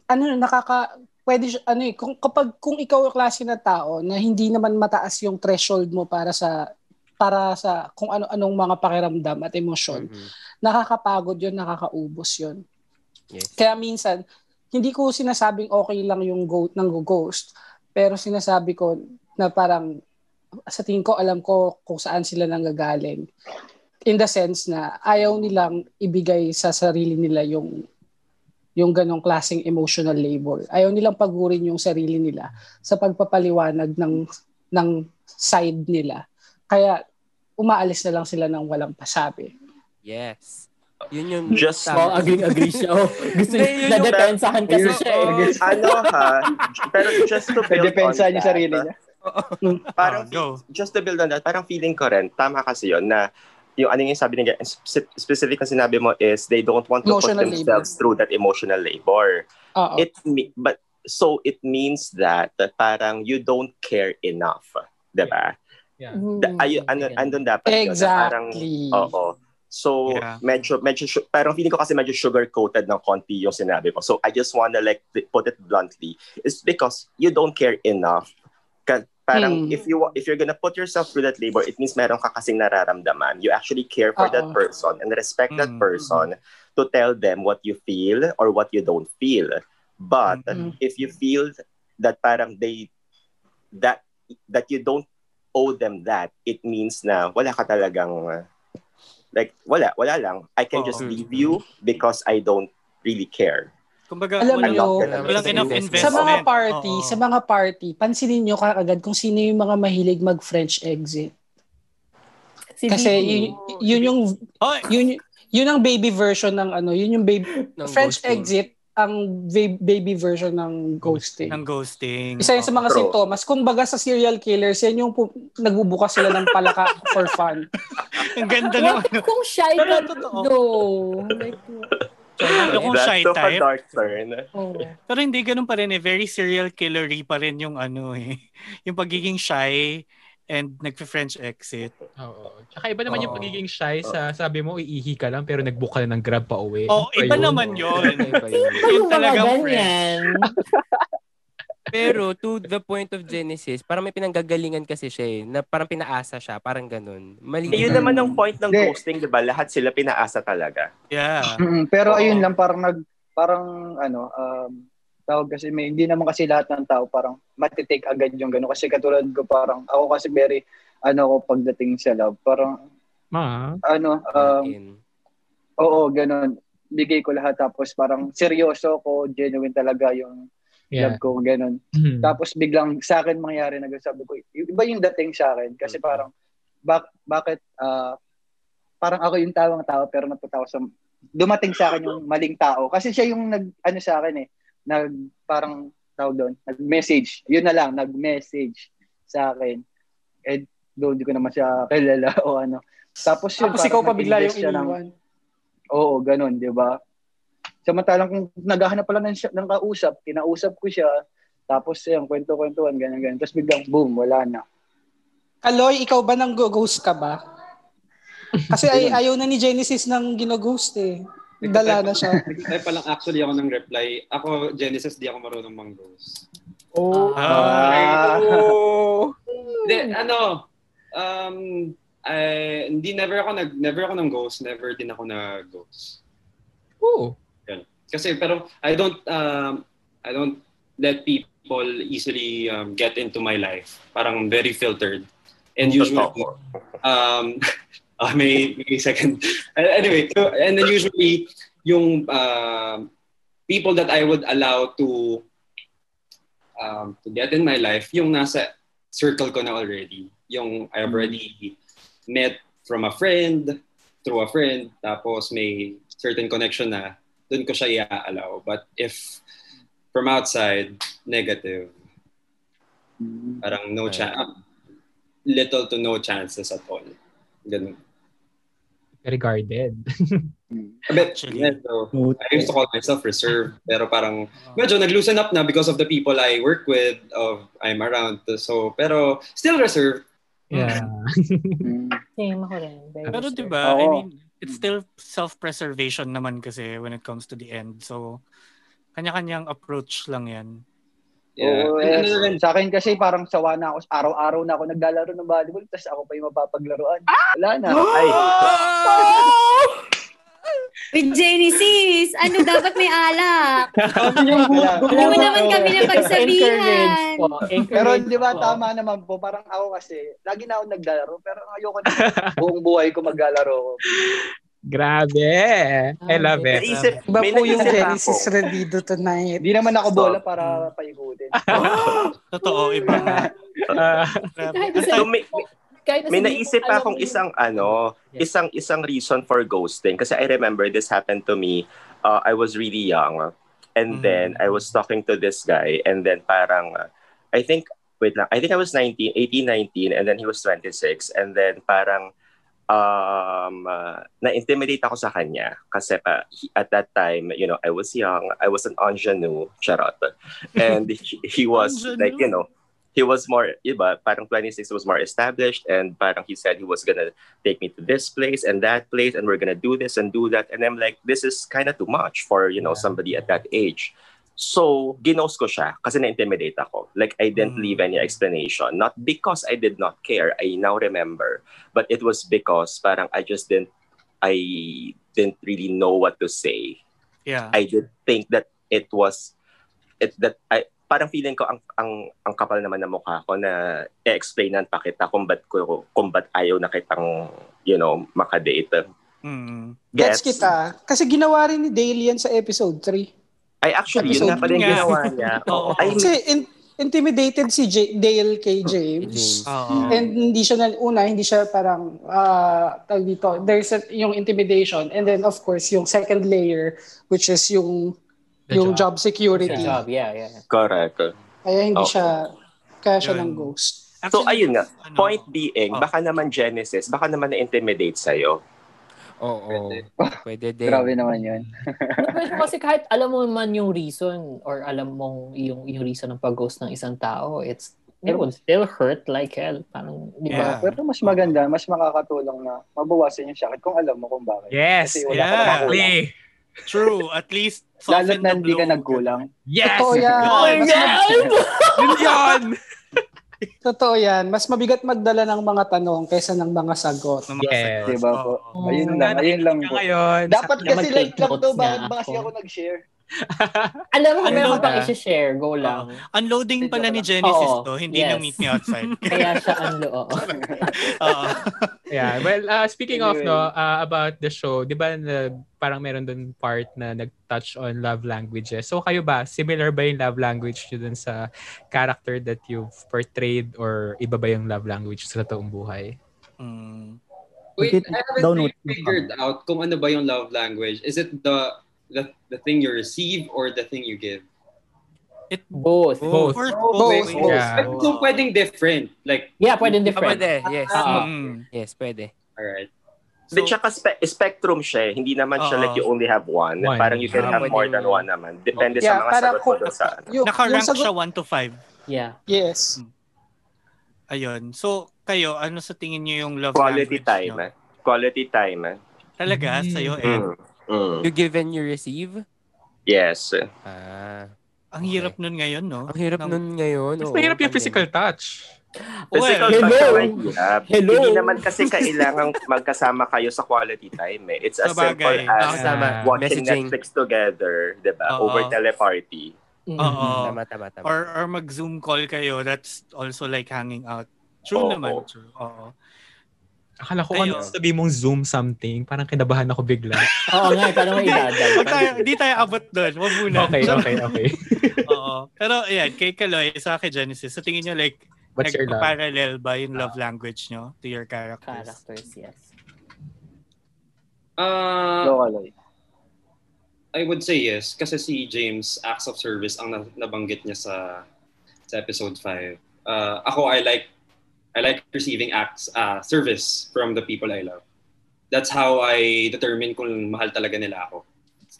ano nakaka pwede ano eh kung kapag kung ikaw ang klase na tao na hindi naman mataas yung threshold mo para sa para sa kung ano-anong mga pakiramdam at emosyon, Mhm. nakakapagod yun, nakakaubos yun. Yes. Kaya minsan, hindi ko sinasabing okay lang yung go ng ghost, pero sinasabi ko na parang sa tingin ko alam ko kung saan sila nanggagaling. In the sense na ayaw nilang ibigay sa sarili nila yung yung ganong klaseng emotional labor. Ayaw nilang pagurin yung sarili nila sa pagpapaliwanag ng ng side nila. Kaya umaalis na lang sila ng walang pasabi. Yes. Yun yung Just- Oh, agree-agree siya. Oh, gusto yung- nadepensahan kasi siya eh. ano ha, pero just to build on Depensa niya sarili niya. parang Ah, go. just to build on that, parang feeling ko rin, tama kasi yon na yung ano yung sabi niya, spe- specific na sinabi mo is they don't want to Emotional put themselves through that emotional labor. Oo. It me- but so it means that parang you don't care enough, 'di ba? Yeah. Da- ay, ano, andun dapat yun, na parang, Exactly. oo. So, Yeah. medyo, medyo, parang feeling ko kasi medyo sugar-coated ng konti yung sinabi ko. So, I just wanna like put it bluntly. It's because you don't care enough. Ka- parang Hmm. if you if you're gonna put yourself through that labor, it means meron ka kasing nararamdaman. You actually care for that person and respect that Mm. person to tell them what you feel or what you don't feel. But Mm. if you feel that parang they that that you don't owe them that, it means na wala ka talagang like wala, wala lang. I can just leave you because I don't really care. Kumbaga, Alam walang, nyo, walang enough investment. Sa mga party, Oo. sa mga party, pansinin nyo kaagad kung sino yung mga mahilig mag-French exit. Si Kasi yun, yun yung Oy, yun, yun ang baby version ng ano, yun yung baby Ng French ghosting. exit ang baby version ng ghosting. ng ghosting. Isa yun sa mga sintomas. Kung baga sa serial killers, yan yung pu- nagbubukas sila ng palaka for fun. Ang ganda ng Kung, kung shy ka, Pero totoo. Like, Yung kung shy so a type. dark turn. oh. Pero hindi ganun pa rin eh. Very serial killery pa rin yung ano eh. Yung pagiging shy and nagpe-French exit. Oo. Tsaka iba naman yung Oo. pagiging shy sa sabi mo iihi ka lang pero nag-book ka na ng grab pa uwi. Oh, ba iba yun? naman yun. Iba yun. Yung mga talagang ganyan? Pero to the point of Genesis, parang may pinanggagalingan kasi siya eh, na parang pinaasa siya, parang ganun. Mali. Eh, yun naman ang point ng Hindi. ghosting, di ba? Lahat sila pinaasa talaga. Yeah. Pero Oo. ayun lang parang nag parang ano um tawag kasi may hindi naman kasi lahat ng tao parang matitake agad yung gano'n kasi katulad ko parang ako kasi very ano ako pagdating sa love parang Ma. ano um, In. oo gano'n bigay ko lahat tapos parang seryoso ko genuine talaga yung Yeah. love ko gano'n Mhm. tapos biglang sa akin mangyari na sabi ko iba yung dating sa akin kasi parang bak bakit ah, parang ako yung tawang tao pero naputaw sa dumating sa akin yung maling tao kasi siya yung nag ano sa akin eh nag parang tawag doon nag-message yun na lang nag-message sa akin eh doon di ko naman siya kilala o ano tapos yun Tapos ikaw pa bigla yung siya ng- iniwan. Oo, ganun, di ba? Samantalang kung naghahanap pala ng, ng kausap, kinausap ko siya, tapos yung kwento-kwentuhan, ganyan, ganyan. Tapos biglang, boom, wala na. Aloy, ikaw ba nang ghost ka ba? Kasi ay, ayaw na ni Genesis ng ginaghost eh. Dala na siya. Nag-type pa lang actually ako ng reply. Ako, Genesis, di ako marunong mang-ghost. Oh. Ah. Hindi, ano, um, I, hindi never ako nag never ako ng ghost, never din ako na ghost. Oo. Kasi pero I don't um I don't let people easily um, get into my life. Parang very filtered. And usually um Uh, may, may second. anyway, so, and then usually, yung uh, people that I would allow to um, to get in my life, yung nasa circle ko na already. Yung I've already met from a friend, through a friend, tapos may certain connection na, dun ko siya i-allow. But if from outside, negative. Parang no chance. Little to no chances at all. Ganun. Very guarded. But, medyo, I used to call myself reserved, pero parang medyo nag-loosen up na because of the people I work with, of I'm around. So, pero still reserved. Yeah. Same ako rin. Pero reserved. di ba, I mean, it's still self-preservation naman kasi when it comes to the end. So, kanya-kanyang approach lang yan. Yeah. Ano rin, sa akin kasi parang sawa na ako. Araw-araw na ako naglalaro ng volleyball tapos ako pa yung mapapaglaruan. Wala na. Ay, With Genesis, ano dapat may alak? Hindi mo naman kami na pagsabihan. po. Pero di ba tama naman po, parang ako kasi, lagi na ako naglalaro, pero ayoko na buong buhay ko maglalaro. Grabe. I love it. naisip, Iba po yung Genesis ako. Rendido tonight. Hindi naman ako bola para paikutin. Totoo, iba sa- So, may, kahit na may naisip alam akong isang ano, Yes. isang isang reason for ghosting. Kasi I remember this happened to me. Uh, I was really young. And Mm. then I was talking to this guy. And then parang uh, I think wait lang, I think I was 19, 18, 19 and then he was 26 and then parang um uh, na-intimidate ako sa kanya. Kasi pa, he- at that time, you know, I was young, I was an ingenue, charot. And he, he was like, you know, he was more, iba, parang 26 was more established and parang he said he was gonna take me to this place and that place and we're gonna do this and do that. And I'm like, this is kind of too much for, you know, Yeah. somebody at that age. So, ginos ko siya kasi na-intimidate ako. Like, I didn't Mm. leave any explanation. Not because I did not care. I now remember. But it was because parang I just didn't, I didn't really know what to say. Yeah. I did think that it was, it that I, parang feeling ko ang ang ang kapal naman ng mukha ko na i-explainan pa kita kung ba't ko kung ba't ayaw na kitang you know makadate. Mm. Gets Gets? kita. Kasi ginawa rin ni Dale yan sa episode 3. Ay actually yun nga Episode pala yung ginawa niya. Oo. I Kasi in- intimidated si J- Dale kay James. James. Oo. And hindi siya na, una, hindi siya parang, ah tawag dito, there's a, yung intimidation. And then, of course, yung second layer, which is yung, The yung job. job, security. Good job, yeah, yeah. correct. Kaya hindi Oo. siya, kaya siya Yun. ng ghost. So Actually, ayun nga, ano, point being, Oh. baka naman Genesis, baka naman na-intimidate sa'yo. Oo. Pwede. Pwede din. Grabe naman yun. Pero kasi kahit alam mo man yung reason or alam mong yung, yung reason ng pag-ghost ng isang tao, it's it would still hurt like hell. Parang, di ba? Yeah. Pero mas maganda, mas makakatulong na mabawasan yung sakit kung alam mo kung bakit. Yes. Kasi wala yeah. ka. Exactly. True. At least soften na the hindi ka nagkulang. Yes. Totoo yan. Oh my Mas mag- Yun. Totoo yan. Mas mabigat magdala ng mga tanong kaysa ng mga sagot. Ng mga Yes. sagot. Diba po? Oo. Ayun lang, ayun lang po. Ngayon, Dapat kasi like lang to, bakit ba kasi ako nag-share? Alam mo, meron Ano ka pang isi-share. Go lang. Unloading pala ni Oo, Genesis to, hindi yes. na meet me outside. Kaya siya unlo. oo. Oo. Yeah, well, uh, speaking of Anyway. no, uh, about the show, 'di ba na, parang meron doon part na nag-touch on love languages. So kayo ba, similar ba yung love language nyo dun sa character that you've portrayed or iba ba yung love language sa totoong buhay? Mm. Wait, It- I haven't really figured out kung ano ba yung love language. Is it the the the thing you receive or the thing you give? It Both. Both. Or Both. ways. Yeah. But kung pwedeng different, like, Yeah, pwedeng Ah, different. pwede. Yes. Ah, Mm. Yes, pwede. alright. So, tsaka spe- spectrum siya, eh. hindi naman siya Oo. like you only have one. One. Parang you can Ah, have more yung- than one naman. Depende Yeah, sa mga sagot mo doon sa ano. Nakarank sagot, siya 1 to 5. Yeah. yes. Ayun. So, kayo, ano sa tingin niyo yung love Quality language time. nyo? Eh. Quality time. Eh. Talaga? Mm. Sa'yo, eh. Mm. Mm. You give and you receive? Yes. Ah. Ang hirap nun ngayon, no? Ang hirap Ng- nun ngayon. Mas mahirap yung physical touch. Physical Well, touch hello. naman hirap. Hello. Hindi naman kasi kailangan magkasama kayo sa quality time. Eh. It's as Sabagay. simple as tama. watching Messaging. Netflix together, di ba? Oo. Over teleparty. Mm. Oo. Tama, tama, tama. Or, or mag-Zoom call kayo. That's also like hanging out. True Oo. naman. True. Oo. Akala ko ano sabi mong Zoom something. Parang kinabahan ako bigla. Oo nga, parang may idadal. Huwag tayo, hindi tayo abot doon. Wag muna. okay, okay, okay. Oo. Pero ayan, kay Kaloy, sa kay Genesis, sa tingin nyo like, What's your love? nagpa-parallel ba yung love language nyo to your characters? Characters, yes. Uh, Go, Kaloy. I would say yes kasi si James acts of service ang na- nabanggit niya sa sa episode 5. Uh, ako I like I like receiving acts uh, service from the people I love. That's how I determine kung mahal talaga nila ako.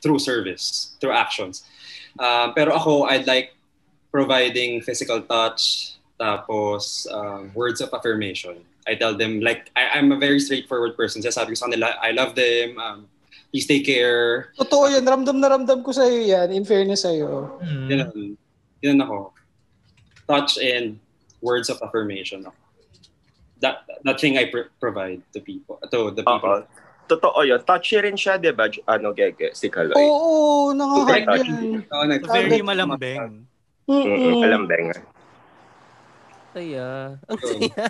Through service, through actions. Uh, pero ako I'd like providing physical touch tapos um, words of affirmation. I tell them like I, I'm a very straightforward person. Sasabi ko sa kanila I love them. Um, please take care. Totoo yan. Ramdam na ramdam ko sa'yo yan. In fairness sa'yo. Hmm. Ganun. Ganun ako. Touch and words of affirmation ako. That, that thing I pr- provide to people. To the people. Oo. Totoo yun. Touchy rin siya, di ba? Ano, Gege? Si Kaloy. Oo, nakakag Correct. yan. Oo, nag- Very Bakit? malambing. Mm-mm, Kalambeng. Saya. Ang saya.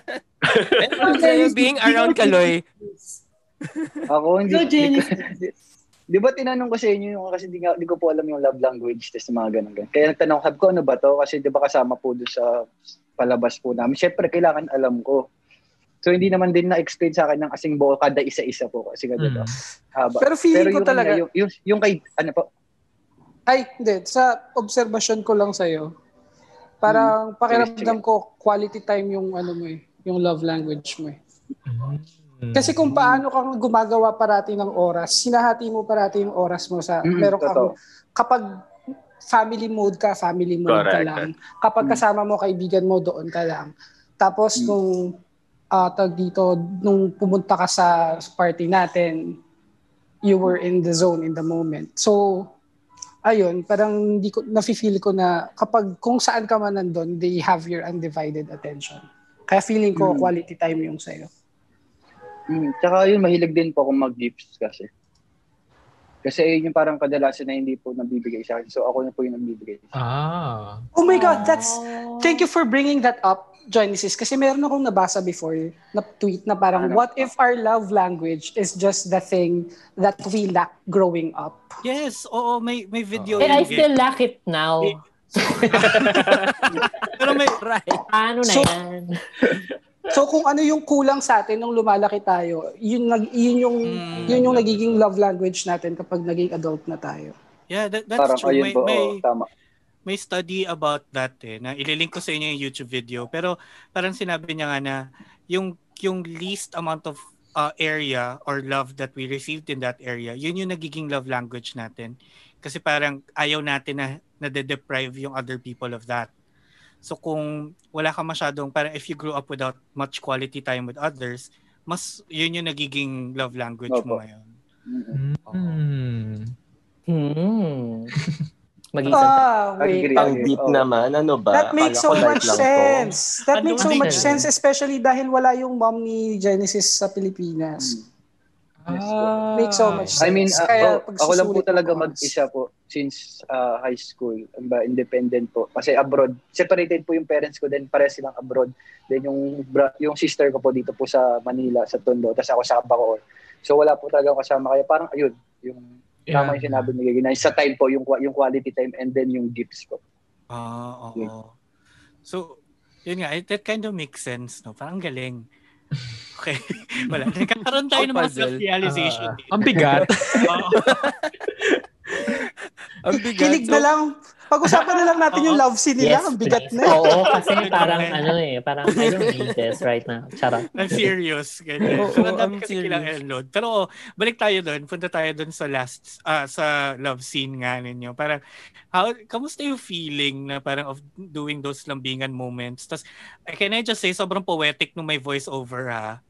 Ang saya being around Kaloy. Ako, hindi. Jenny. ko- Di ba tinanong ko sa inyo yung kasi di, nga, di ko po alam yung love language test mga ganun ganun. Kaya nagtanong sabi ko ano ba to kasi di ba kasama po doon sa palabas po namin. Syempre kailangan alam ko. So hindi naman din na-explain sa akin ng kasing buo kada isa-isa po kasi nga diba, haba. Pero feeling ko yung, talaga- Yung, yung, yung kay, ano po, Ay, hindi. Sa observation ko lang sa'yo, parang pakiramdam ko quality time yung ano mo eh, yung love language mo eh. Hmm. Kasi kung paano kang gumagawa parati ng oras, sinahati mo parati yung oras mo sa Mm, meron kang kapag family mode ka, family mode ka Correct. lang. Kapag kasama mo kaibigan mo doon ka lang. Tapos Mm. nung ah tag dito nung pumunta ka sa party natin, you were in the zone in the moment. So ayun, parang hindi ko nafi-feel ko na kapag kung saan ka man nandun, they have your undivided attention. Kaya feeling ko Mm. quality time yung sa'yo. mm, tsaka yun mahilig din po akong mag-gifts kasi. Kasi yun yung parang kadalasan na hindi po nabibigay sa akin. So ako na po yung nabibigay. Ah. Oh my God, that's... Thank you for bringing that up, Genesis. Kasi meron akong nabasa before na tweet na parang, Ano? what if our love language is just the thing that we lack growing up? Yes, oo, may may video And I still lack it now. Pero may, Right. Paano na So- yan? So kung ano yung kulang sa atin nung lumalaki tayo, yun, nag, yun, yung, Mm. yun yung nagiging love language natin kapag naging adult na tayo. yeah, that, that's Parang true. ayun May, po, may, tama. May study about that eh, na ililink ko sa inyo yung YouTube video. Pero parang sinabi niya nga na yung, yung least amount of uh, area or love that we received in that area, yun yung nagiging love language natin. Kasi parang ayaw natin na nade-deprive yung other people of that. So kung wala ka masyadong, parang if you grew up without much quality time with others, mas yun yung nagiging love language mo Opo. ngayon. Mm-mm. Hmm. Hmm. Mag-isa. Ah, wait. Ang deep Oo. naman, ano ba? That makes so much to. sense. That Ano makes so much yun? sense, especially dahil wala yung mom ni Genesis sa Pilipinas. Ah. Makes so much sense. I mean, uh, Kaya ako, ako lang po talaga oras. mag-isa po since uh, high school. Ba, independent po. Kasi abroad. Separated po yung parents ko, then pares silang abroad. Then yung bra- yung sister ko po dito po sa Manila, sa Tondo. Tapos ako sa Bacoor. So wala po talaga akong kasama. Kaya parang ayun, yung tama yung sinabi ni Gigi. na Sa time po, yung, yung quality time and then yung gifts po. Ah, oo. Yeah. So, yun nga, that kind of makes sense, no? Parang galing. Okay. Wala. Nagkakaroon tayo ng mga self-realization. Ah, ang bigat. Ang bigat. Kilig na lang. Pag-usapan na lang natin yung love scene nila. ang bigat please. na. Oo, kasi parang ano eh, parang I don't need this right now. Charot. Ang serious. Ganyan. So, ang dami kasi serious. kailangan load. Pero oh, balik tayo doon. Punta tayo doon sa last, ah, sa love scene nga ninyo. Parang, how, kamusta yung feeling na parang of doing those lambingan moments? Tapos, can I just say, sobrang poetic nung may voice over ha.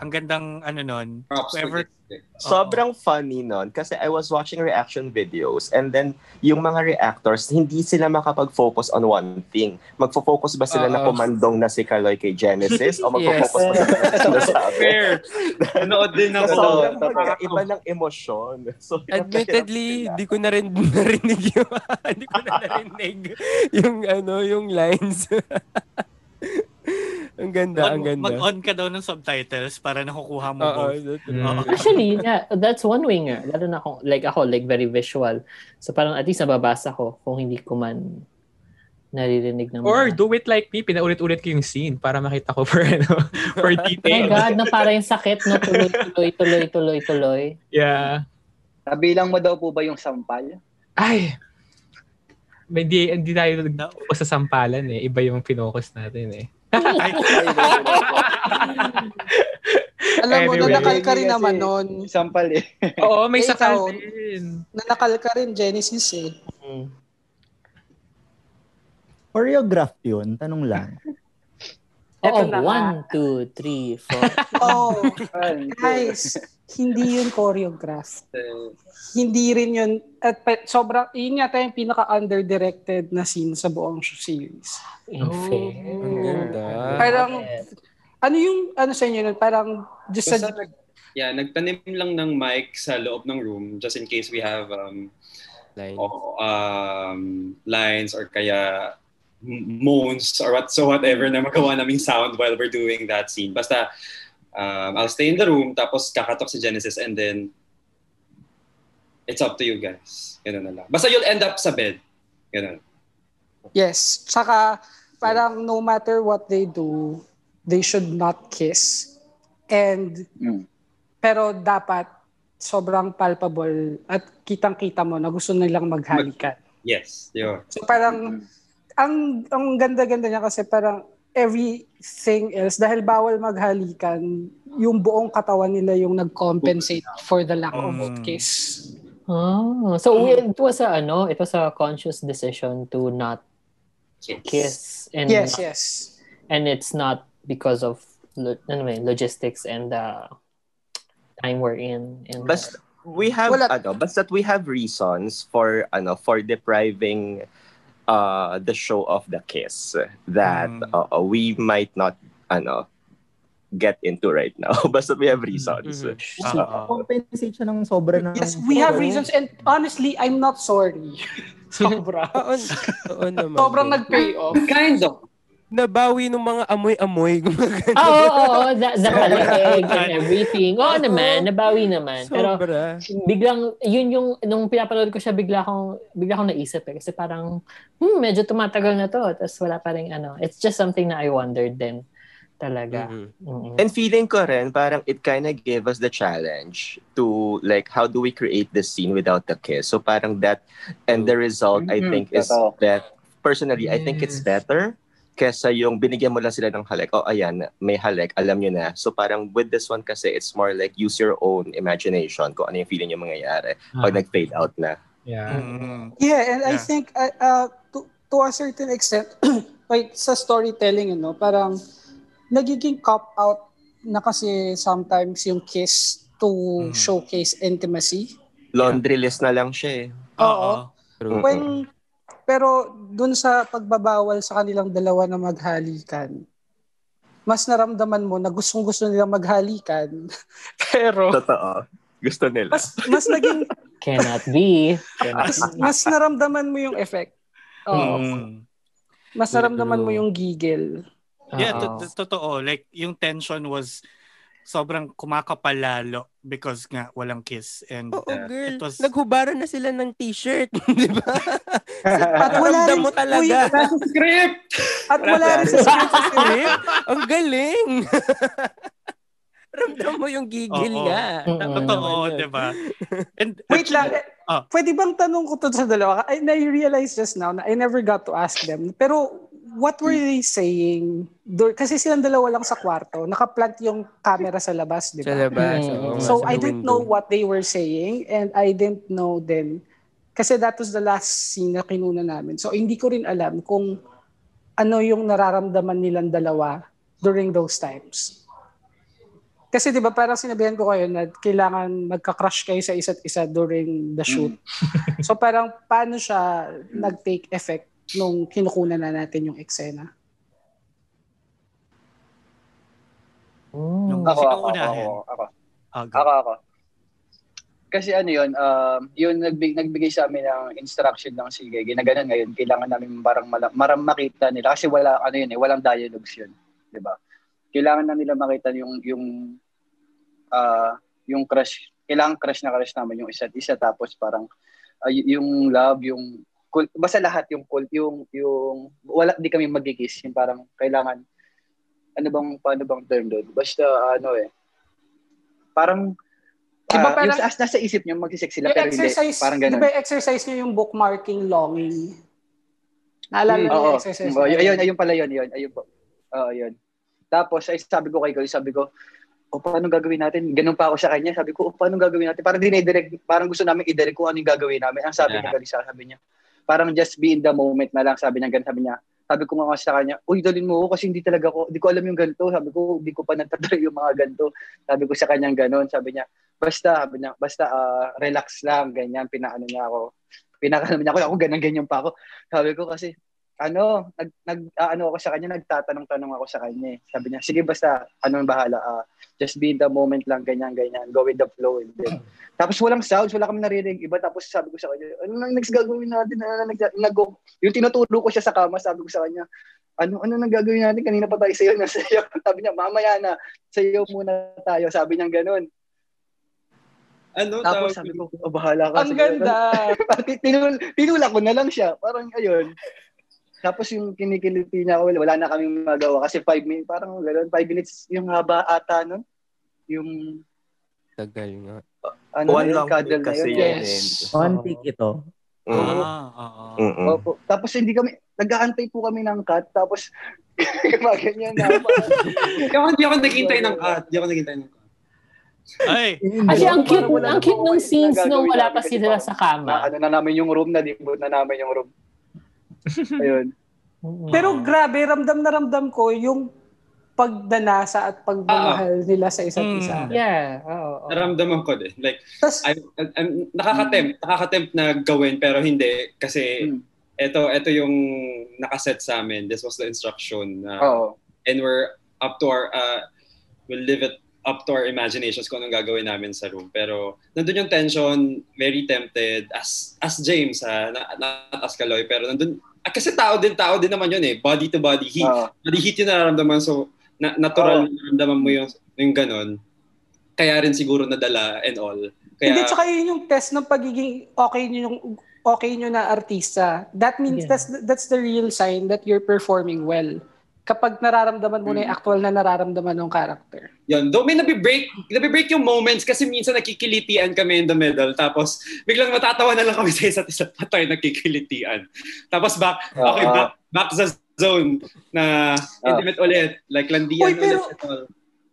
Ang gandang, ano nun. Props to Whoever, Gigi. Sobrang funny nun kasi I was watching reaction videos and then yung mga reactors, hindi sila makapag-focus on one thing. Magfo-focus ba sila na Oo. kumandong na si Kaloy kay Genesis o magfo-focus Yes. ba sila na sinasabi? Fair. Nanood din ako. sobrang totoo. iba ng emosyon. So, Admittedly, di ko na rin narinig yung, di ko na narinig yung ano, yung lines. Ang ganda, Mag- ang ganda. Mag-on ka daw ng subtitles para nakukuha mo Oo, both. Mm. Actually, yeah, that's one way nga. Lalo na kung, like ako, like very visual. So parang at least nababasa ko kung hindi ko man naririnig ng Or mga- do it like me, pinaulit-ulit ko yung scene para makita ko for, ano, for Oh my detail. God, na para yung sakit, no? Tuloy, tuloy, tuloy, tuloy, tuloy. Yeah. Nabilang mo daw po ba yung sampal? Ay! Hindi, hindi tayo nag-focus sa sampalan eh. Iba yung finokus natin eh. Ay, Alam mo, Anyway. nanakal ka rin naman nun. Sampal eh. Oo, may Eh, sakal ikaw, din. Nanakal ka rin, Genesis eh. Mm. Choreograph yun, tanong lang. Oo, Eto na nga. one, two, three, four. Oh, guys, hindi yun choreograph. Hindi rin yun, at sobrang, yun yata yung pinaka-under-directed na scene sa buong series. In Oh. fair. Ang ganda. Parang, ano yung, ano sa inyo nun, parang, just sa, nag, yeah, nagtanim lang ng mic sa loob ng room just in case we have um, Line. o- um, lines or kaya moans or what so whatever na magawa naming sound while we're doing that scene. Basta um, I'll stay in the room tapos kakatok si Genesis and then it's up to you guys. Ganun na lang. Basta you'll end up sa bed. Ganun. yes, saka, parang no matter what they do, they should not kiss. And, Mm. pero dapat, sobrang palpable at kitang-kita mo na gusto nilang maghalikan. Yes. Yun. So parang ang ang ganda-ganda niya kasi parang everything else dahil bawal maghalikan, yung buong katawan nila yung nag-compensate for the lack of Mm. kiss. Oh, so we, it was a ano, it was a conscious decision to not kiss and Yes, not- yes. and it's not because of lo- anyway, logistics and the time we're in and Basta, we have Wala- ano, basta we have reasons for ano for depriving uh the show of the kiss that Mm. uh, we might not ano get into right now. basta we have reasons. Mhm. So, compensate siya ng sobra ng... Yes, we have reasons and honestly, I'm not sorry. Sobra. Oo, oo naman. Sobrang nag-pay off. Kind of. Nabawi ng mga amoy-amoy. Gumagano. Oh, oo, oo, the, the palig and everything. Oo naman, nabawi naman. Pero Sobra. biglang, yun yung, nung pinapanood ko siya, bigla akong, bigla akong naisip eh. Kasi parang, hmm, medyo tumatagal na to. Tapos wala pa rin ano. It's just something na I wondered din. Talaga. Mhm. Mm-mm. And feeling ko rin, parang it kind of gave us the challenge to like, how do we create this scene without the kiss? So parang that, and the result I Mhm, think is that, personally, I think it's Yes. better kesa yung binigyan mo lang sila ng halik. Oh, ayan, may halik, alam nyo na. So parang with this one kasi, it's more like use your own imagination kung ano yung feeling yung mangyayari pag Ah, nag-fade out na. yeah. Mm. Yeah, and I Yeah. think uh, uh, to, to a certain extent, like sa storytelling, ano, parang nagiging cop-out na kasi sometimes yung kiss to Mm. showcase intimacy. Laundry list na lang siya eh. Oo. True. When, pero dun sa pagbabawal sa kanilang dalawa na maghalikan, mas naramdaman mo na gustong-gusto nilang maghalikan. Pero Totoo. Gusto nila. mas mas naging Cannot be. Cannot mas, mas naramdaman mo yung effect. Oo. Mm. Mas naramdaman mo yung gigil. Yeah, Oo. to- to- totoo. Like, yung tension was sobrang kumakapal lalo because nga walang kiss. And Oo, uh, girl. it was... Naghubaran na sila ng t-shirt. Di ba? At wala rin, mo talaga. Nasa script! At wala rin sa script. Script? Ang galing. Ramdam mo yung gigil nga. Mm-mm. Tama Totoo, di ba? And Wait lang. Ah. Pwede bang tanong ko to sa dalawa? I, na-realize just now na I never got to ask them. Pero what were they saying? Dur- Kasi silang dalawa lang sa kwarto. Nakaplant yung camera sa labas, di Sa ba? labas. Mm. oo nga, So sa I didn't window. know what they were saying and I didn't know then. Kasi that was the last scene na kinuna namin. So hindi ko rin alam kung ano yung nararamdaman nilang dalawa during those times. Kasi 'di ba parang sinabihan ko kayo na kailangan magka-crush kayo sa isa't isa during the shoot. so parang paano siya nag-take effect nung kinukunan na natin yung eksena? Mm. Ako, Sino ako, unahin? ako, ako. Ah, go. Ako, ako. Kasi ano yun, um, yun nagbig, nagbigay sa amin ng instruction ng sige, ginaganon ngayon, kailangan namin parang mala, maram makita nila kasi wala, ano yun eh, walang dialogues yun. 'di ba? kailangan na nila makita yung yung ah yung crush, kailangan crush na crush naman yung isa't isa tapos parang y- yung love, yung cool, basta lahat yung cool, yung yung wala di kami magigis, yung parang kailangan ano bang paano bang term doon? Basta ano eh. Parang Di ba ah, parang- yung sa, nasa isip niyo magsisex sila pero hindi. exercise, Parang di ganun. ba yung exercise nyo yung bookmarking longing? Naalala Mm, niyo oo. yung exercise? Mm, na ayun, yun? ayun, ayun pala yun, yun. Ayun po. Oo, yun. Tapos, ay sabi ko kay Goy, sabi ko, o paano gagawin natin? Ganun pa ako sa kanya. Sabi ko, o paano gagawin natin? Parang dinidirect, parang gusto namin i-direct kung ano yung gagawin namin. Ang sabi Yeah. niya, Galisa, sabi niya, parang just be in the moment na lang, sabi niya, ganun, sabi niya. Sabi ko nga sa kanya, uy, dalin mo ako kasi hindi talaga ako, hindi ko alam yung ganito. Sabi ko, hindi ko pa natatry yung mga ganito. Sabi ko sa kanya ganun. Sabi niya, basta, sabi niya, basta ah, relax lang, ganyan, pinaano niya ako. Pinakaano niya ako, ako ganyan-ganyan pa ako. Sabi ko kasi, ano, nag, nag ah, ano ako sa kanya, nagtatanong-tanong ako sa kanya. eh. Sabi niya, sige basta, ano ang bahala, ah, just be in the moment lang, ganyan, ganyan, go with the flow. And then, tapos walang sounds, wala kami naririnig iba. Tapos sabi ko sa kanya, ano nang next gagawin natin? Ano nang nag, yung tinuturo ko siya sa kama, sabi ko sa kanya, ano ano nang gagawin natin? Kanina pa tayo sayo na sayo. Sabi niya, mamaya na, sayo muna tayo. Sabi niya ganun. Ano Tapos sabi ko, oh, bahala ka. Ang ganda! Tinul, tinula ko na lang siya. Parang ayun. Tapos yung kinikiliti niya ako, wala na kaming magawa kasi five minutes, parang gano'n, five minutes yung haba ata nun. Yung, Tagal nga. ano One yun, long cuddle na kasi yun. Yes. On take ito. Mm. Ah, oo. Mm-mm. Opo. Tapos hindi kami, nag-aantay po kami ng cut, tapos gumaganyan na. Hindi ako, naghintay ng cut. Hindi ako naghintay ng cut. Ay, Kasi ang cute, ang cute na scenes nung wala pa kasi sila sa kama. na, ano na namin yung room, na libot na namin yung room. Ayun. Pero grabe, ramdam na ramdam ko yung pagdanasa at pagmamahal nila sa isa't Mm. isa. Yeah. Oo. oo. Naramdaman ko din. Like, Tas, I, I'm, nakaka-tempt, nakaka-tempt na gawin pero hindi kasi Mm. ito ito yung nakaset sa amin. This was the instruction. na- Oo. and we're up to our uh, we'll live it up to our imaginations kung anong gagawin namin sa room. Pero nandun yung tension, very tempted as as James ha, na, not as Kaloy, pero nandun kasi tao din tao din naman yun eh, body to body heat. Oo. Body heat yung nararamdaman so na, natural Oo. na nararamdaman mo yung yung ganun. Kaya rin siguro nadala and all. Kaya Hindi, tsaka yun yung test ng pagiging okay nyo yung okay nyo na artista. That means Yeah. that's that's the real sign that you're performing well. Kapag nararamdaman mo na yung actual na nararamdaman ng character. Yun. Though may nabibreak, nabibreak yung moments kasi minsan nakikilitian kami in the middle. Tapos biglang matatawa na lang kami sa isa't isa pa tayo nakikilitian. Tapos back, okay, Oo. back, back sa zone na intimate ulit. Like landian Uy, pero- ulit. and all.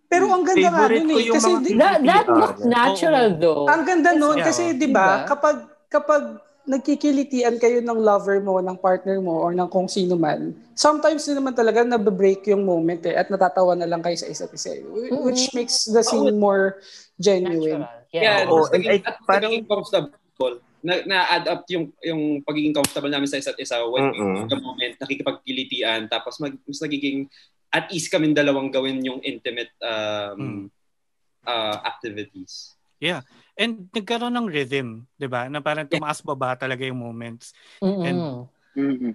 Pero ang ganda nga nun eh. Kasi di- That, that Ah, looked natural though. ang ganda nun Yeah. kasi di Diba? ba kapag kapag nagkikilitian kayo ng lover mo, ng partner mo, or ng kung sino man, sometimes din naman talaga nabibreak yung moment eh, at natatawa na lang kayo sa isa't isa. eh, wh- Which makes the scene more genuine. Natural. Yeah, Yeah. Mas and naging, I- at parang- naging comfortable. Na, na-add up yung yung pagiging comfortable namin sa isa't isa when Mm-mm. the moment nakikipagkilitian tapos mag, mas nagiging at ease kami dalawang gawin yung intimate um, Mm. uh, activities. And nagkaroon ng rhythm, 'di ba? Na parang tumaas baba talaga yung moments. Mm-mm. Mm-mm.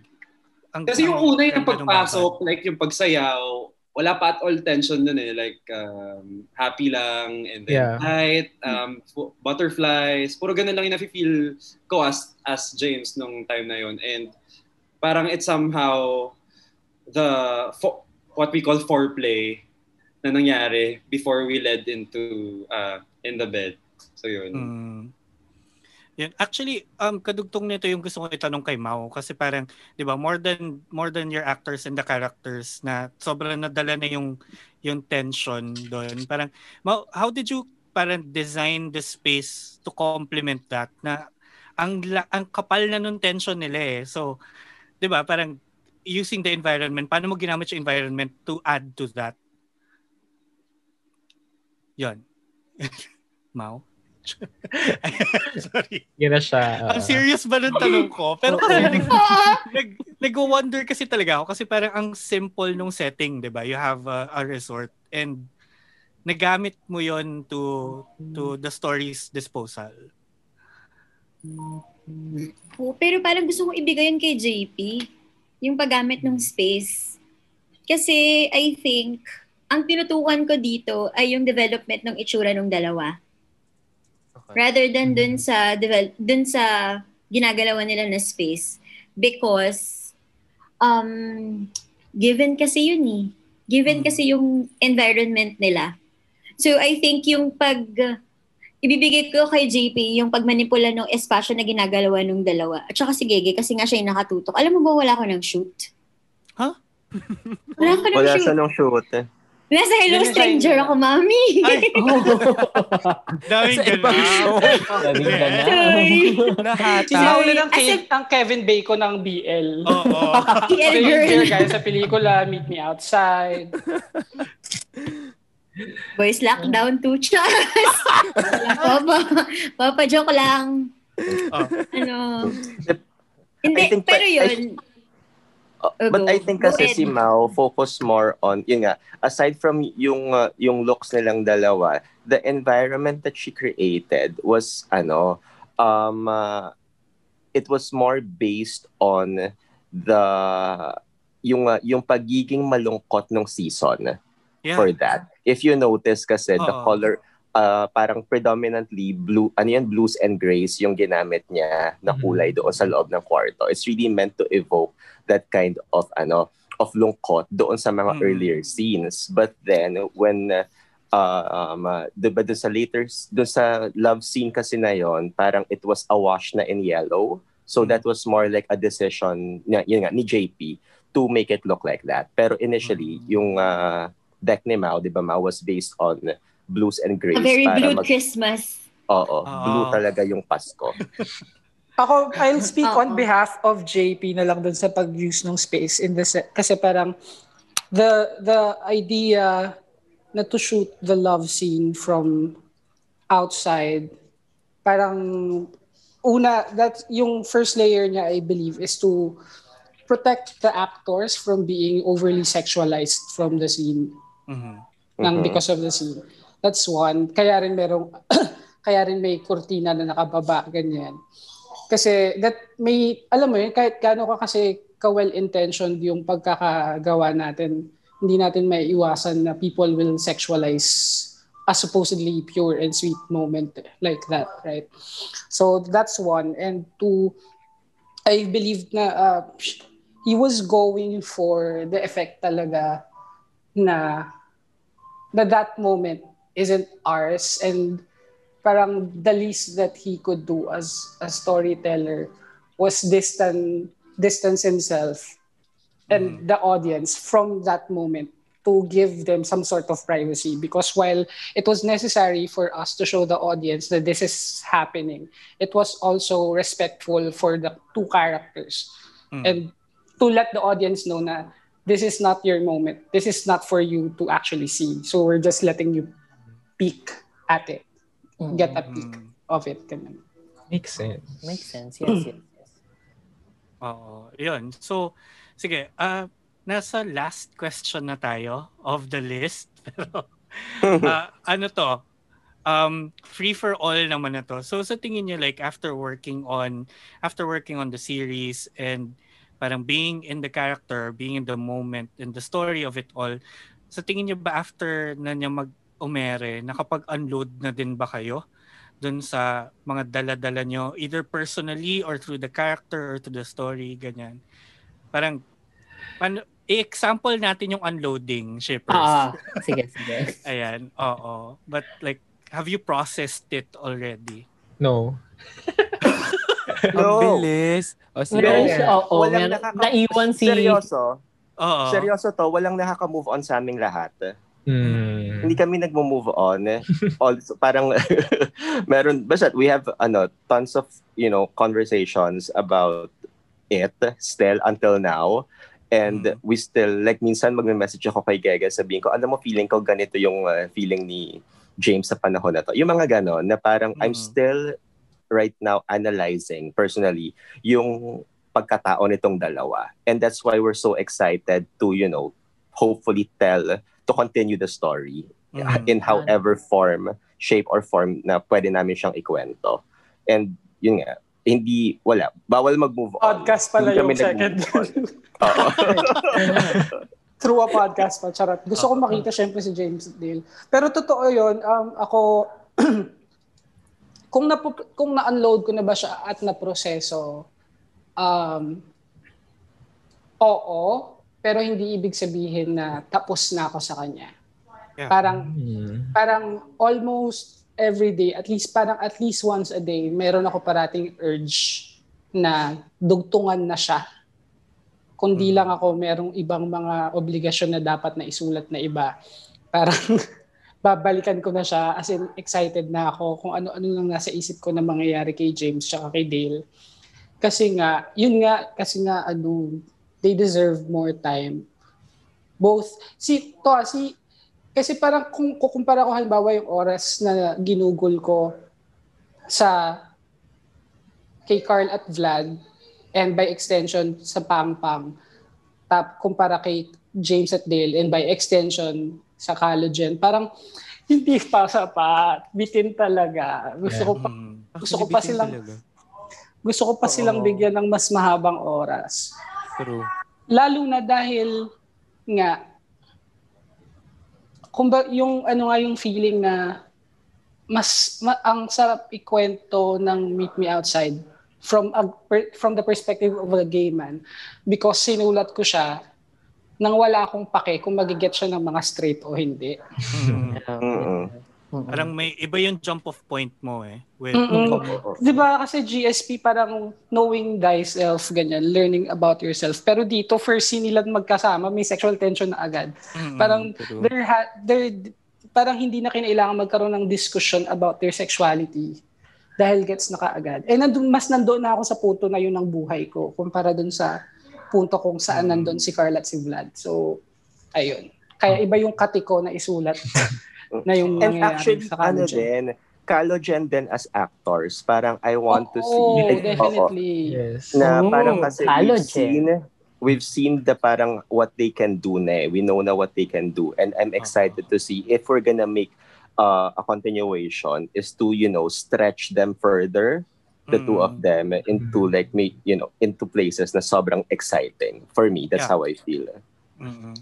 Ang, Kasi yung una yung pagpasok, like yung pagsayaw, wala pa at all tension dun eh. Like, um, happy lang, and then Yeah. light, um, butterflies, puro ganun lang yung nafe-feel ko as, as James nung time na yun. And parang it's somehow the, fo- what we call foreplay na nangyari before we led into, uh, in the bed. So yun. Mm. Yan. Actually, um kadugtong nito yung gusto ko itanong kay Mau kasi parang 'di ba more than more than your actors and the characters na sobrang nadala na yung yung tension doon. Parang Mau, how did you parang design the space to complement that na ang ang kapal na nung tension nila eh. So, 'di ba, parang using the environment, paano mo ginamit yung environment to add to that? Yon. Mau. Sorry. Yun na siya. Ang oo. serious ba ng tanong ko? Pero kasi nag, nag, nag-wonder kasi talaga ako kasi parang ang simple nung setting, 'di ba? You have a, a resort and nagamit mo yon to to the story's disposal. Oo, pero parang gusto kong ibigay yun kay JP, yung paggamit ng space. Kasi I think, ang tinutukan ko dito ay yung development ng itsura ng dalawa. Rather than dun sa develop dun sa ginagalawan nila na space because um given kasi yun eh. Given kasi yung environment nila. So I think yung pag ibibigay ko kay JP yung pagmanipula ng espasyo na ginagalawa ng dalawa. At saka si Gege kasi nga siya yung nakatutok. Alam mo ba wala ko ng shoot? Huh? Wala ko ng Wala shoot. siya nung shoot. Nasa Hello Ganun Stranger ako, mami. Ay, daming Sa ibang gana. show. Sabi ka na. Sorry. Nahata. Sinauli ng Ke- ang Kevin Bacon ng BL. Oo. PL So, yung girl. dear guys sa pelikula, Meet Me Outside. Boys lockdown two Charles. Papa, papa joke lang. Oh. Ano? I Hindi, pero yun. Oh, but go. I think kasi si Mao focus more on yun nga aside from yung uh, yung looks nilang dalawa the environment that she created was ano um uh, it was more based on the yung uh, yung pagiging malungkot ng season Yeah. for that if you notice kasi the Oo. color uh, parang predominantly blue ano yan blues and grays yung ginamit niya na Mhm. kulay doon sa loob ng kwarto it's really meant to evoke that kind of ano of lungkot doon sa mga Mm. earlier scenes but then when uh, um uh, diba dun sa later dun sa love scene kasi na yon parang it was awash na in yellow so Mm. that was more like a decision na yun nga ni JP to make it look like that pero initially Mm. yung uh, deck ni Mao 'di ba Mao was based on blues and grays A very blue mag- Christmas. Oo, Oo. blue talaga yung Pasko. Ako, I'll speak on Oo. behalf of JP na lang dun sa pag-use ng space in the se- kasi parang the the idea na to shoot the love scene from outside parang una that yung first layer niya I believe is to protect the actors from being overly sexualized from the scene Mhm. ng Mhm. because of the scene. That's one. Kaya rin merong kaya rin may kurtina na nakababa ganyan. Kasi that may alam mo yun kahit gaano ka kasi ka-well-intentioned yung pagkakagawa natin, hindi natin may iwasan na people will sexualize a supposedly pure and sweet moment like that, right? So that's one. And two, I believe na uh, he was going for the effect talaga na that that moment isn't ours and parang the least that he could do as a storyteller was distant distance himself and the audience from that moment to give them some sort of privacy because while it was necessary for us to show the audience that this is happening it was also respectful for the two characters Mm. and to let the audience know na this is not your moment. This is not for you to actually see. So we're just letting you peek at it. Get a peek Mm. of it. Ganun. Makes sense. Makes sense. Yes, yes, yes. Oo, yun. So, sige, ah nasa last question na tayo of the list. Pero, ah, ano to? Um, free for all naman na to. So, sa tingin niyo, like, after working on, after working on the series and parang being in the character, being in the moment, in the story of it all, sa tingin niyo ba after na niya mag-umere, nakapag-unload na din ba kayo? dun sa mga dala-dala nyo, either personally or through the character or to the story, ganyan. Parang, ano, i-example natin yung unloading, shippers. Ah, sige, sige. Ayan, oo. But like, have you processed it already? No. Ang bilis. O sige. Meron No. siya, oo. Walang meron- nakaka- naiwan si... Seryoso? Oo. Seryoso to, walang nakaka-move on sa aming lahat. Hmm. Hindi kami nagmo-move on. Also, parang meron basta we have ano tons of, you know, conversations about it still until now. And Mm. we still like minsan magme-message ako kay Gega sabihin ko, alam mo feeling ko ganito yung uh, feeling ni James sa panahon na to. Yung mga ganon na parang I'm Mm. still right now analyzing personally yung pagkatao nitong dalawa. And that's why we're so excited to, you know, hopefully tell to continue the story Mm. in however form, shape or form na pwede namin siyang ikwento. And yun nga, hindi, wala. Bawal mag-move on. Podcast pala yung second. Oo. through a podcast pa, charot. Gusto ko makita syempre si James Dale. Pero totoo yun, um, ako, kung, na, kung na-unload ko na ba siya at na-proseso, um, oo, pero hindi ibig sabihin na tapos na ako sa kanya. Yeah. Parang, Hmm. parang almost every day, at least parang at least once a day, meron ako parating urge na dugtungan na siya. Kundi lang ako merong ibang mga obligasyon na dapat na isulat na iba. Parang babalikan ko na siya as in excited na ako kung ano-ano lang nasa isip ko na mangyayari kay James tsaka kay Dale. Kasi nga, yun nga, kasi nga ano, they deserve more time. Both, si, to, si, kasi parang kung kukumpara ko halimbawa yung oras na ginugol ko sa kay Carl at Vlad and by extension sa Pang Pang tap kumpara kay James at Dale and by extension sa Collagen parang hindi pa sapat bitin talaga gusto ko pa Mm. gusto ko pa silang talaga. gusto ko pa silang bigyan ng mas mahabang oras True. lalo na dahil nga kumba yung ano nga yung feeling na mas ma, ang sarap ikwento ng Meet Me Outside from a, per- from the perspective of a gay man because sinulat ko siya nang wala akong pake kung magiget siya ng mga straight o hindi. Mm. Mm-mm. Parang may iba yung jump off point mo eh. With, Mm-mm. Oo. Di ba kasi GSP parang knowing thyself, ganyan, learning about yourself. Pero dito, first scene nila magkasama, may sexual tension na agad. Mm-mm. Parang True. there ha- there parang hindi na kinailangan magkaroon ng discussion about their sexuality dahil gets na kaagad. Eh nandun, mas nandoon na ako sa punto na yun ng buhay ko kumpara dun sa punto kung saan nandun si Carla at si Vlad. So, ayun. Kaya iba yung katiko na isulat na yung And actually, sa ano din, Kalogen din as actors, parang I want to see. Oo, Oo. definitely. Yes. na Oh, parang kasi we've Kalogen. seen we've seen the parang what they can do na eh. We know na what they can do and I'm excited to see if we're gonna make uh, a continuation is to you know stretch them further the two Mm. of them into like make you know into places na sobrang exciting for me that's Yeah. how I feel Mm-mm.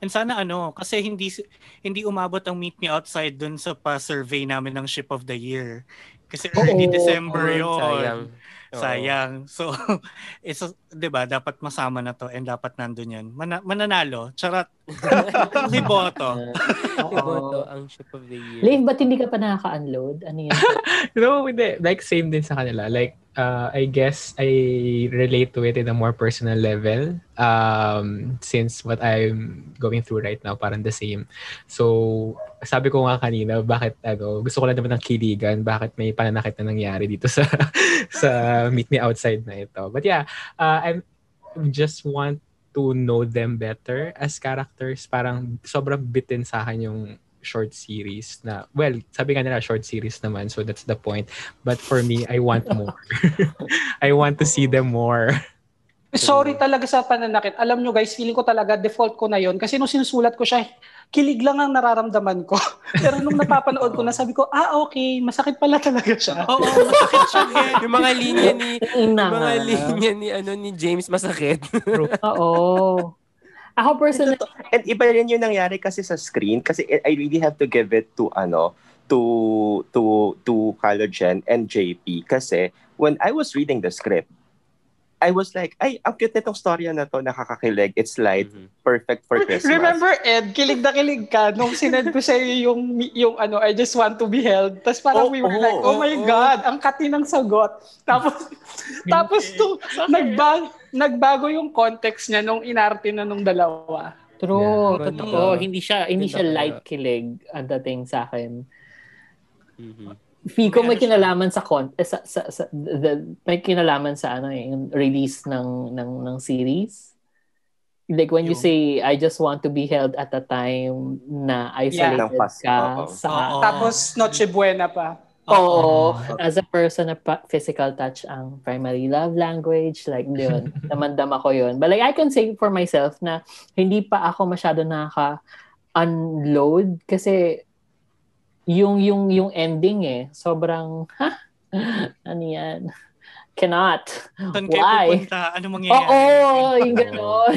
And sana ano, kasi hindi hindi umabot ang Meet Me Outside dun sa pa-survey namin ng Ship of the Year. Kasi early Oo. December Oo, yun. sayang. Oo. Sayang. So, it's, 'di ba dapat masama na to and dapat nandun yan. Mana- mananalo. Charot. Liboto. Iboto ang ship of the year. Live, ba't hindi ka pa nakaka-unload? Ano yan? No, hindi. Like, same din sa kanila. Like, uh, I guess I relate to it in a more personal level. Um, since what I'm going through right now, parang the same. So, sabi ko nga kanina, bakit, ano, gusto ko lang naman ng kiligan, bakit may pananakit na nangyari dito sa, sa Meet Me Outside na ito. But yeah, uh, I just want to know them better as characters. Parang sobrang bitin sa akin yung short series na, well, sabi nga nila short series naman, so that's the point. But for me, I want more. I want to see them more. Sorry talaga sa pananakit. Alam nyo guys, feeling ko talaga default ko na yon kasi nung sinusulat ko siya, kilig lang ang nararamdaman ko. Pero nung napapanood ko na, sabi ko, ah okay, masakit pala talaga siya. Oo, masakit siya. Yung mga linya ni yung mga linya ni ano ni James masakit. Oo. Ako personally, and iba rin yung nangyari kasi sa screen kasi I really have to give it to ano to to to Kalogen and JP kasi when I was reading the script I was like, ay, ang cute nitong storya na to, nakakakilig. It's light, Mhm. perfect for Christmas. Remember Ed, kilig na kilig ka nung sinend ko sa'yo yung, yung ano, I just want to be held. Tapos parang Oh, we were oh, like, oh, oh, my oh. God, ang kati ng sagot. Tapos, tapos to, nagbago, nagbago yung context niya nung inarte na nung dalawa. true, Yeah. totoo. Hindi siya, hindi siya light kilig ang dating sa akin. Mhm. Feel ko May kinalaman sa con eh, sa, sa, sa the, may kinalaman sa ano eh, yung release ng ng ng series. Like when you Yung- say I just want to be held at a time na isolated pas- ka oo. sa Oo. Tapos Noche Buena pa. Oo, as a person na physical touch ang primary love language, like yun, namandama ko yun. But like, I can say for myself na hindi pa ako masyado nakaka-unload kasi yung, yung, yung ending eh, sobrang, ha? Ano yan? cannot. Saan kayo Why? pupunta? Ano mangyayari? Oo, yung ganon.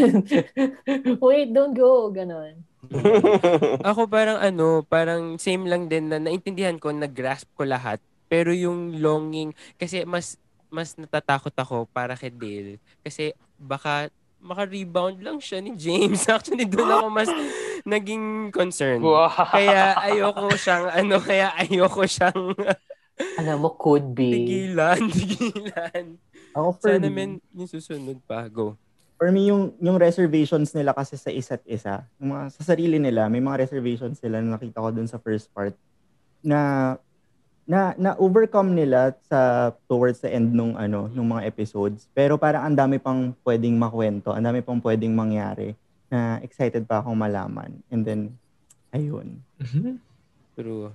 Wait, don't go. Ganon. Ako parang ano, parang same lang din na naintindihan ko, nag-grasp ko lahat. Pero yung longing, kasi mas mas natatakot ako para kay Dale. Kasi baka maka-rebound lang siya ni James. Actually, doon ako mas naging concerned. Wow. Kaya ayoko siyang, ano, kaya ayoko siyang Alam mo, could be. tigilan, tigilan. Ako for Sana me, men, yung susunod pa. Go. for me yung yung reservations nila kasi sa isa't isa, yung mga, sa sarili nila, may mga reservations sila na nakita ko dun sa first part na na na overcome nila sa towards the end nung ano nung mga episodes pero parang ang dami pang pwedeng makwento ang dami pang pwedeng mangyari na excited pa akong malaman and then ayun True.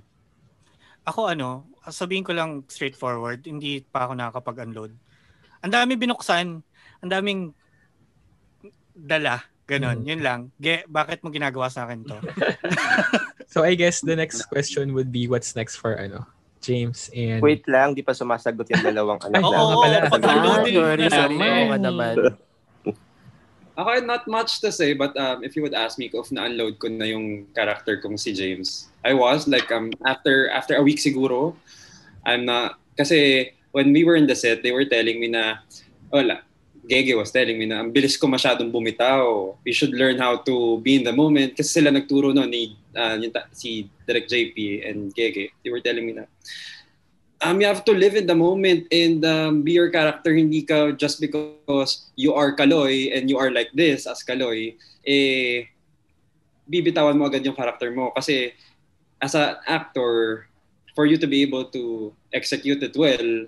Ako ano, sabihin ko lang straightforward, hindi pa ako nakakapag-unload. Ang dami binuksan, ang daming dala, ganon, Mm. yun lang. Ge, bakit mo ginagawa sa akin to? So I guess the next question would be what's next for ano James and Wait lang, di pa sumasagot yung dalawang anak Oo, oo, pala. pag-unloadin Sorry, sorry. Oo naman. Ako, not much to say, but um, if you would ask me if na-unload ko na yung character kong si James, I was, like, um, after after a week siguro, I'm not, kasi when we were in the set, they were telling me na, wala, Gege was telling me na, ang bilis ko masyadong bumitaw. We should learn how to be in the moment. Kasi sila nagturo no, ni ah, yung si Direk JP and Gege. They were telling me na, um, you have to live in the moment and um, be your character. Hindi ka just because you are Kaloy and you are like this as Kaloy, eh, bibitawan mo agad yung character mo. Kasi as an actor, for you to be able to execute it well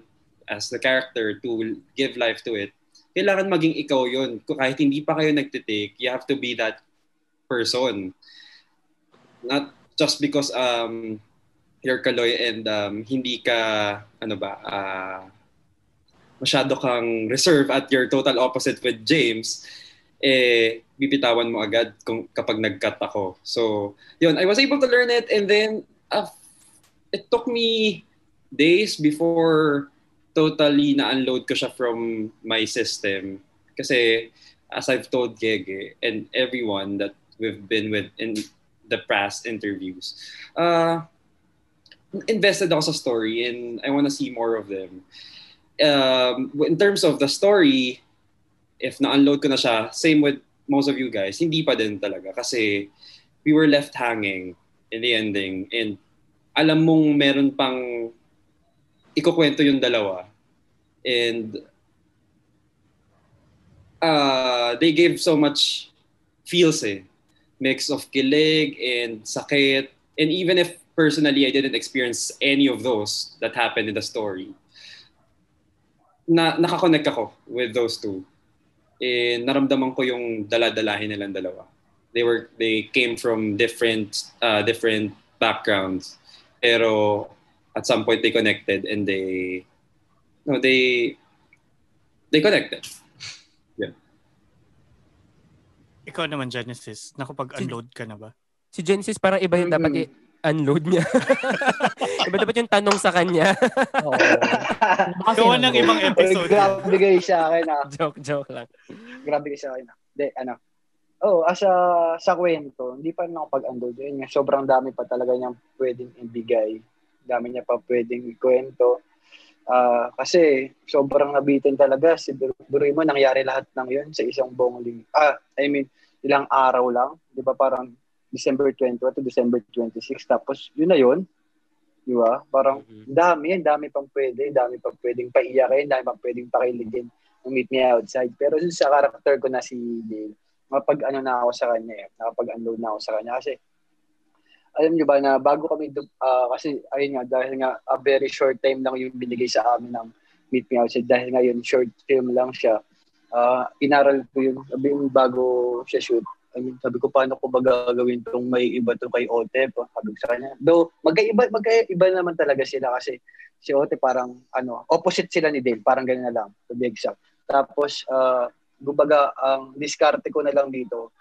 as the character, to give life to it, kailangan maging ikaw yun. Kahit hindi pa kayo nagtitake, you have to be that person. Not just because um, you're Kaloy and um, hindi ka, ano ba, ah, masyado kang reserve at your total opposite with James, eh, bibitawan mo agad kung, kapag nag-cut ako. So, yun, I was able to learn it and then uh, it took me days before totally na-unload ko siya from my system. Kasi as I've told Gege and everyone that we've been with in the past interviews, uh, invested ako sa story and I want to see more of them. Um, in terms of the story, if na-unload ko na siya, same with most of you guys, hindi pa din talaga kasi we were left hanging in the ending and alam mong meron pang ikukwento yung dalawa and uh, they gave so much feels eh. Mix of kilig and sakit. And even if personally I didn't experience any of those that happened in the story, na nakakonect ako with those two. And naramdaman ko yung daladalahin nilang dalawa. They were they came from different uh, different backgrounds. Pero at some point they connected and they no they they connected. Ikaw naman, Genesis, nakapag-unload ka na ba? Si Genesis parang iba yung dapat i-unload niya. iba dapat yung tanong sa kanya. Oo. Gawa ng ibang episode. Grabe kayo sa akin ah. joke, joke lang. Grabe kayo sa akin ah. Hindi, ano. Oh, asa sa kwento, hindi pa rin ako pag-unload. Yun, nga, sobrang dami pa talaga niyang pwedeng ibigay. Dami niya pa pwedeng ikwento. Ah, kasi sobrang nabitin talaga. Si Duroy mo, nangyari lahat ng yun sa isang buong ling. Ah, I mean, ilang araw lang. Di ba parang December 21 to December 26. Tapos yun na yun. Di ba? Parang dami, ang dami pang pwede. Dami pang pwedeng paiyakin. Dami pang pwedeng pakiligin ng Meet Me Outside. Pero dun sa karakter ko na si Dale, mapag ano na ako sa kanya eh. Nakapag-unload na ako sa kanya. Kasi alam niyo ba na bago kami ah, kasi ayun nga dahil nga a very short time lang yung binigay sa amin ng Meet Me Outside dahil nga yun short film lang siya. Ah, inaral ko yun sabi yung bago siya shoot. I mean, sabi ko paano ko ba gagawin tong may iba to kay Ote sabi ko sa kanya. Though magkaiba magkaiba naman talaga sila kasi si Ote parang ano, opposite sila ni Dale, parang ganun na lang to be exact. Tapos uh, kumbaga ang diskarte ko na lang dito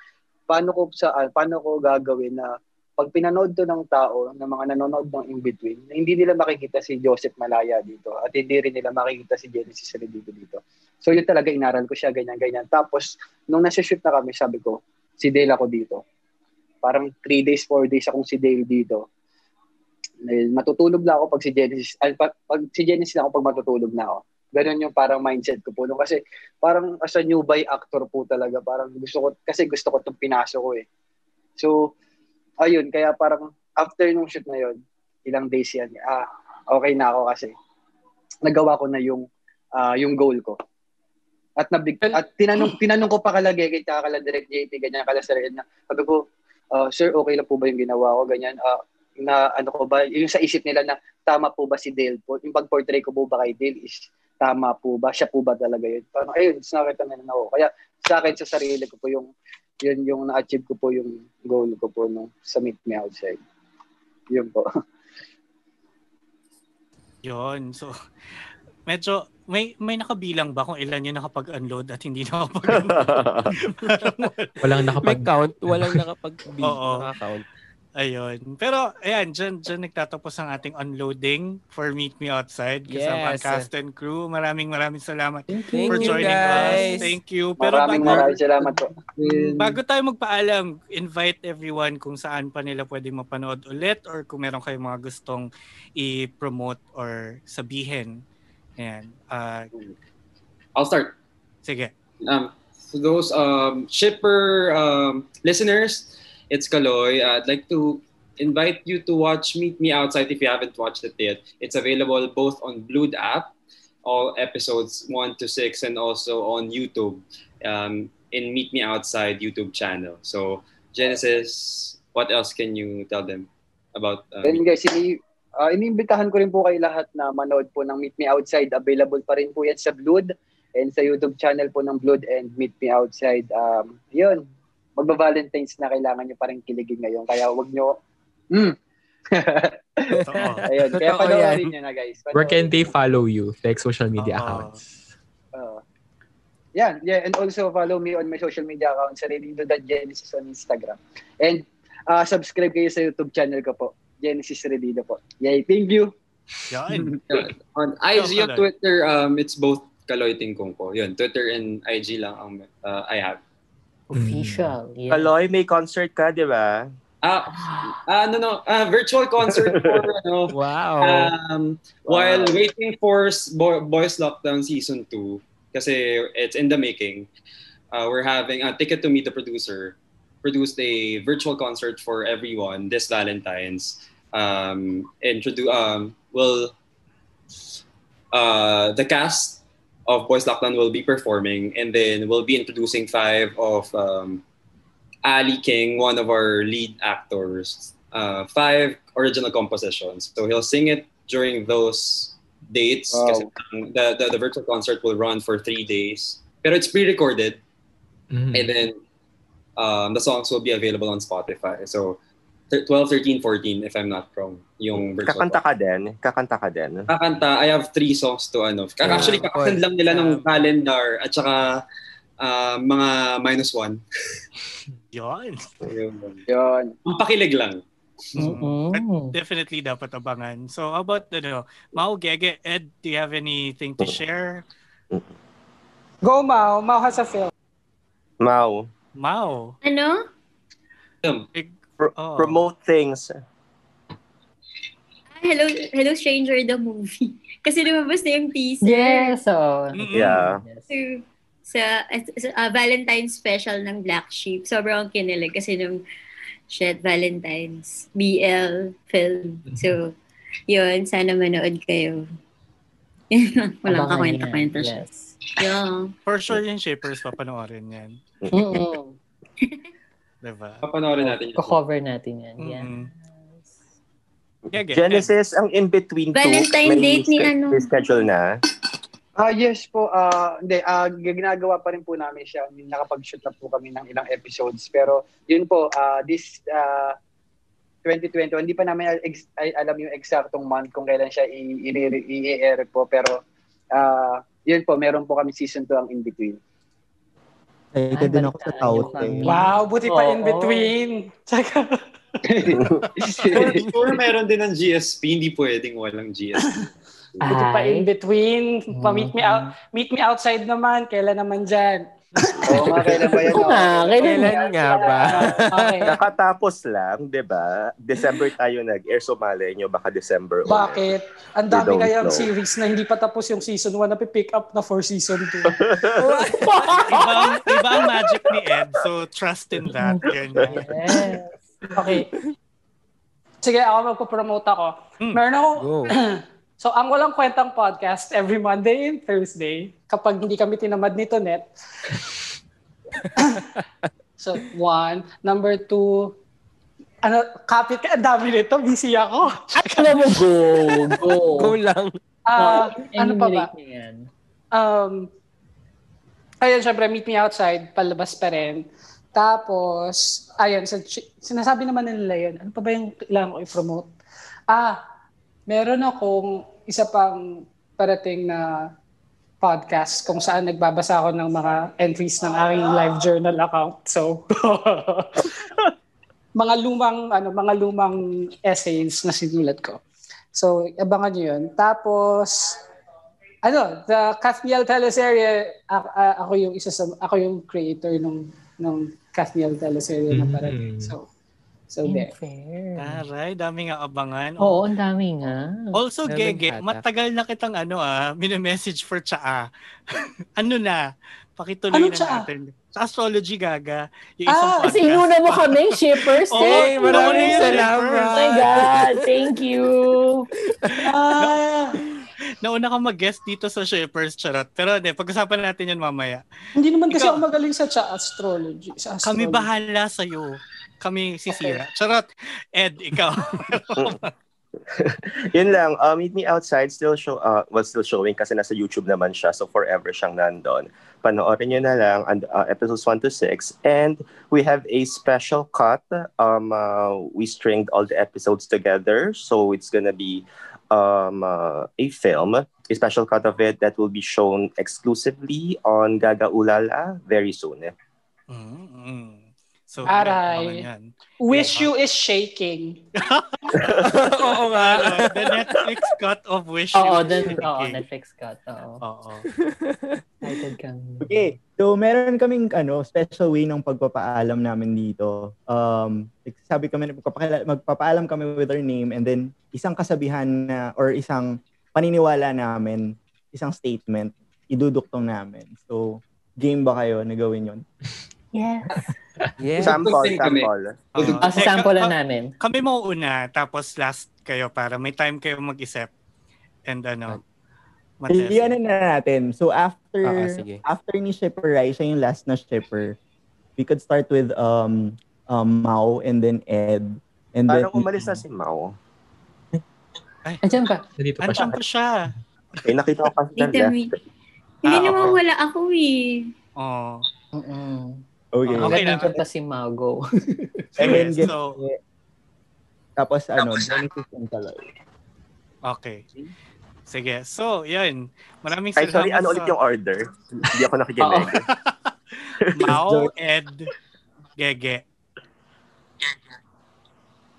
paano ko sa ah, paano ko gagawin na pag pinanood to ng tao, ng mga nanonood ng in-between, na hindi nila makikita si Joseph Malaya dito at hindi rin nila makikita si Genesis Redito dito. So yun talaga, inaral ko siya, ganyan, ganyan. Tapos, nung nasa shoot na kami, sabi ko, si Dale ako dito. Parang 3 days, 4 days akong si Dale dito. Matutulog na ako pag si Genesis, ay, pag, pag si Genesis na ako pag matutulog na ako. Ganun yung parang mindset ko po. No? Kasi parang as a new by actor po talaga, parang gusto ko, kasi gusto ko itong pinasok ko eh. So, ayun, kaya parang after nung shoot na yun, ilang days yan, ah, okay na ako kasi nagawa ko na yung ah, yung goal ko. At nabig at tinanong tinanong ko pa kalagi kay kala direct JP ganyan kala Sir Ed na sabi ko ah, sir okay lang po ba yung ginawa ko? Ganyan. Ah, na ano ko ba yung sa isip nila na tama po ba si Dale po? Yung pag-portray ko po ba kay Dale is tama po ba? Siya po ba talaga yun? Parang ayun nakita na ako. Kaya sa akin sa sarili ko po yung yun yung na-achieve ko po yung goal ko po no, sa Meet Me Outside. Yun po. Yun. So, medyo, may may nakabilang ba kung ilan yung nakapag-unload at hindi nakapag-unload? Walang May nakapag... count, walang nakapag Oo. count. Ayun. Pero, ayan, dyan, dyan nagtatapos ang ating unloading for Meet Me Outside. Kasama ang Yes. cast and crew. Maraming maraming salamat Thank for you, joining guys. us. Thank you. Pero Maraming bago, maraming salamat po. bago tayo magpaalam, invite everyone kung saan pa nila pwede mapanood ulit or kung meron kayong mga gustong i-promote or sabihin. Ayan. Ah, I'll start. sige. Um, for those um, shipper um, listeners, it's Kaloy. Uh, I'd like to invite you to watch Meet Me Outside if you haven't watched it yet. It's available both on Blued app, all episodes 1 to 6, and also on YouTube um, in Meet Me Outside YouTube channel. So, Genesis, what else can you tell them about uh, Then guys, ini uh, iniimbitahan ko rin po kayo lahat na manood po ng Meet Me Outside. Available pa rin po yan sa Blood and sa YouTube channel po ng Blood and Meet Me Outside. Um, yun, magba-Valentine's na kailangan nyo pa rin kiligin ngayon. Kaya wag nyo, mm. Totoo. Ayun, kaya panoorin nyo na guys. Where can Panoorin they follow you? Like social media Oo. accounts. Uh, yeah, yeah, and also follow me on my social media accounts sa Redido.Genesis on Instagram. And uh, subscribe kayo sa YouTube channel ko po, Genesis Redido po. Yay, thank you! Yan. on IG Ikaw, on Twitter, um, it's both Kaloy Tingkong po. Yun, Twitter and IG lang ang uh, I have. Official. Yeah. Kaloy, may concert ka, di ba? Ah, ah, no, no, ah, virtual concert for, ano, Wow. um, while waiting for Bo- Boys Lockdown Season 2, kasi it's in the making, uh, we're having, uh, Ticket to Meet the Producer, produced a virtual concert for everyone this Valentine's. Um, introduce, um, will, uh, the cast of Boys Lockdown will be performing, and then we'll be introducing five of um, Ali King, one of our lead actors, uh, five original compositions. So he'll sing it during those dates. Wow. the, the, the virtual concert will run for three days. but it's pre-recorded, Mhm. and then um, the songs will be available on Spotify. So thir- 12, 13, 14, if I'm not wrong, yung virtual Kakanta ka din? Kakanta ka din? kakanta, I have three songs to ano. Kaka- Yeah. Actually, kakasend lang nila ng calendar at saka ah, mga minus one. Yung- Yun. Ang pakilig lang. Mm-mm. Definitely dapat abangan. So, how about, ano, Mau, Gege, Ed, do you have anything to share? Go, Mau. Mau has a film. Mau, Mau. Ano? Big, pro- oh. promote things. Ah, Hello, Hello Stranger the movie. Kasi lumabas na yung teaser. Yes, oh. Mm-mm. Yeah. So, sa, ah, Valentine's special ng Black Sheep. Sobrang kinilig kasi nung shit, Valentine's BL film. So, yun, sana manood kayo. Walang kakwenta-kwenta siya. Yes. Yeah. For sure yung Shapers, papanoorin yan. Mm-mm. Diba? Papanoorin natin yun. Ko-cover natin yan. Yeah. Mm-mm. Gege, Ed. Genesis, ang in-between two, Valentine date ni ano? may schedule na. Ah, yes po. Ah, hindi, ah, ginagawa pa rin po namin siya. Nakapag-shoot na po kami ng ilang episodes. Pero yun po, ah, this ah, 2020, hindi pa namin ex- ay, alam yung eksaktong month kung kailan siya i- i- i-air po. Pero ah, yun po, meron po kami season 2 ang in-between. Excited din ako sa niyo kami. Wow, buti pa Oo. in between. Tsaka, For sure, meron din ng GSP. Hindi pwedeng walang GSP. Pwede pa in between, pa meet me out, Mm. meet me outside naman, kailan naman dyan? Oo nga, kailan ba yan? Oo nga, kailan Kailan nga ba? Okay. Nakatapos lang, di ba? December tayo nag-air, so malay nyo, baka December. Bakit? Ang dami kayang know. series na hindi pa tapos yung season 1 na pick up na for season 2. iba, ang- iba ang magic ni Ed, so trust in that. Ganyan. Yes. Okay. Sige, ako magpo-promote ako. Hmm. Meron ako, so ang walang kwentang podcast every Monday and Thursday kapag hindi kami tinamad nito net. so, one. Number two, ano, kapit ka, ang dami nito, busy ako. Alam mo, go, go. Go lang. Ah, ano pa ba? Um, ayun, syempre, meet me outside, palabas pa rin. Tapos, ayun, sa, sinasabi naman nila yun. Ano pa ba yung kailangan ko i-promote? Ah, meron akong isa pang parating na podcast kung saan nagbabasa ako ng mga entries ng aking live journal account. So, mga lumang ano mga lumang essays na sinulat ko. So, abangan niyo 'yun. Tapos ano, the Kathniel teleserye, a- a- ako yung isa sa ako yung creator nung nung Kathniel teleserye na parating. Mm. So, so there. Fair. Aray, dami nga abangan. Oo, ang dami nga. Also, Gege, matagal na kitang ano ah, message for tsaa. ano na? Pakituloy Ano na tsaa? natin. Sa astrology, Gaga. Yung Ah, isang podcast. Kasi inuna mo kami, shippers. Oo. Hey, maraming salamat. Oh my God, thank you. Ah, Nauna ka mag-guest dito sa Shippers, charot. Pero hindi, pag-usapan natin yan mamaya. hindi naman kasi Ikaw- ako magaling sa cha astrology. Sa Kami astrology. bahala sa'yo. Kami sisira. Charot. Ed, ikaw. Yun lang, uh, Meet Me Outside still show, uh, well, still showing kasi nasa YouTube naman siya, so forever siyang nandun. Panoorin nyo na lang and, uh, episodes 1 to 6. And we have a special cut. Um, uh, we stringed all the episodes together, so it's gonna be um, uh, a film, a special cut of it that will be shown exclusively on Gaga Ulala very soon. mm So, Aray. yan. Wish you is shaking. Oo nga. The Netflix cut of Wish Oo, You. then, oo, Okay. Netflix cut. Oo. Oo. Excited kami. Okay. So, meron kaming ano, special way ng pagpapaalam namin dito. Um, sabi kami, magpapaalam kami with our name and then isang kasabihan na or isang paniniwala namin, isang statement, iduduktong namin. So, game ba kayo na gawin yun? Yes. Yeah. Sample, sample. Ah, Eh, sample lang namin. Kami mauuna, tapos last kayo para may time kayo mag-isip. And ano, matest. Iyan na natin. So, after Ah, ah, sige. after ni Shipper Rai, siya yung last na Shipper, we could start with um, um Mao and then Ed. And Parang then, umalis na si Mau. Andiyan pa. Nandito pa siya. Andiyan pa siya. Eh, nakita ko kasi left. Hindi Ah, naman oo. wala ako eh. Oh. Mm-mm. Okay. Okay lang. Nandiyan pa si Mago. And then, get- so, tapos ano, Genesis and Kaloy. okay. Sige. So, yan. Maraming Ay, sorry, ano ulit sa- yung order? Hindi ako nakikinig. Mao, Ed, Gege.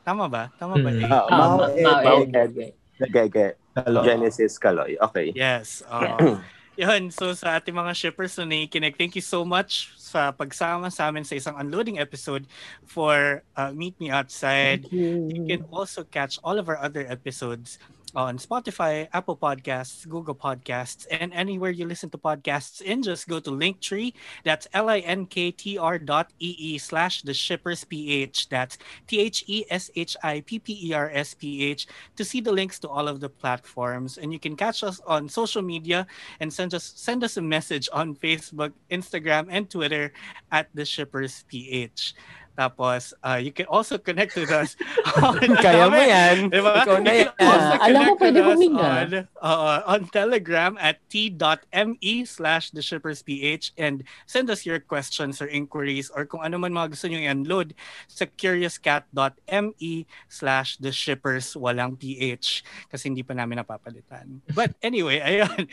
Tama ba? Tama ba? Hmm. eh? Ah, Ah, Mao, Ma- Ed, Mao, Ed, Ed. Gege. Gege. Kaloy. Genesis Kaloy. Okay. Yes. oo. Yun, so sa ating mga shippers na nakikinig, thank you so much sa pagsama sa amin sa isang unloading episode for uh, Meet Me Outside. You can also catch all of our other episodes on Spotify, Apple Podcasts, Google Podcasts, and anywhere you listen to podcasts in, just go to Linktree. That's L-I-N-K-T-R dot E-E slash the shippers PH. That's T-H-E-S-H-I-P-P-E-R-S-P-H to see the links to all of the platforms. And you can catch us on social media and send us send us a message on Facebook, Instagram, and Twitter at the shippers PH. Tapos, uh, you can also connect with us on, Kaya mo yan. Diba? Ikaw na yan. alam mo, pwede huminga. On, uh, on Telegram at t.me slash the shippers PH and send us your questions or inquiries or kung ano man mga gusto nyo i-unload sa curiouscat.me slash the shippers walang PH kasi hindi pa namin napapalitan. But anyway, ayun.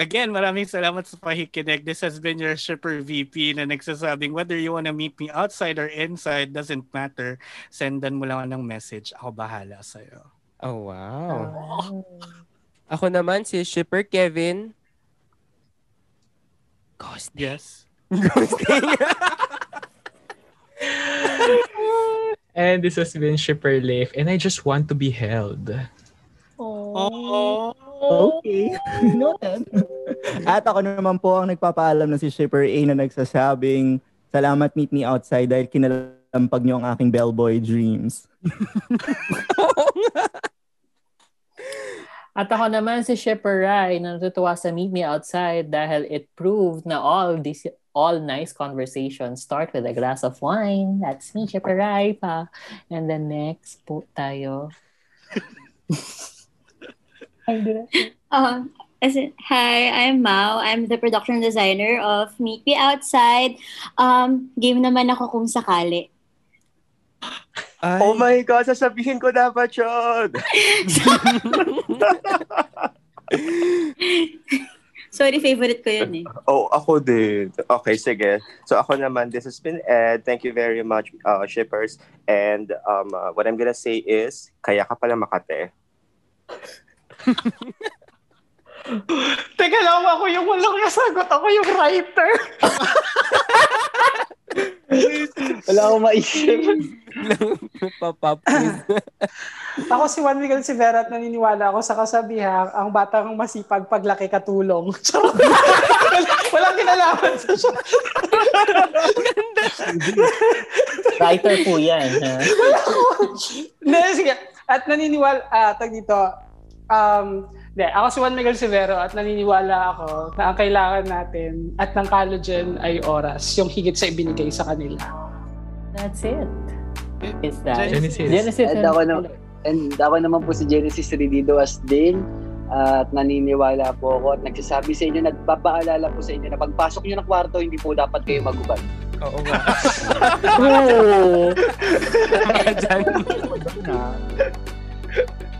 Again, maraming salamat sa pakikinig. This has been your shipper VP na nagsasabing whether you wanna meet me outside or inside doesn't matter. Sendan mo lang ng message. Ako bahala sa'yo. Oh, wow. Ako naman si Shipper Kevin. Ghosting. Yes. Ghosting. And this has been Shipper Leif, and I just want to be held. Oh. Okay. Noted. At ako naman po ang nagpapaalam na si Shipper A na nagsasabing, Salamat meet me outside dahil kinalampag niyo ang aking bellboy dreams. At ako naman si Shipper Rai na natutuwa sa Meet Me Outside dahil it proved na all these all nice conversations start with a glass of wine. That's me, Shipper Rai pa. And then next po tayo. Ay? Um, as in, hi, I'm Mao. I'm the production designer of Meet Me Outside. Um, game naman ako kung sakali. Oh my God, sasabihin ko dapat yun. Sorry, favorite ko yun eh. Oh, ako din. Okay, sige. So ako naman, this has been Ed. Thank you very much, uh, shippers. And um, uh, what I'm gonna say is, kaya ka pala Makate. Teka lang, ako yung walang nasagot. Ako yung writer. Wala akong maisip. Papap. Ako si Juan Miguel Sivera at naniniwala ako sa kasabihang ang batang masipag paglaki katulong. Walang kinalaman sa siya. Writer po yan. Ha? Hindi, sige. At naniniwala, ah, tag dito, um, hindi, ako si Juan Miguel Severo at naniniwala ako na ang kailangan natin at ng collagen ay oras, yung higit sa ibinigay sa kanila. That's it. Is that? Genesis. Genesis. And ako, na, and ako naman po si Genesis Ridido Asdin at naniniwala po ako at nagsasabi sa inyo, nagpapaalala po sa inyo na pagpasok nyo ng kwarto, hindi po dapat kayo magubad. Oo nga. Oh.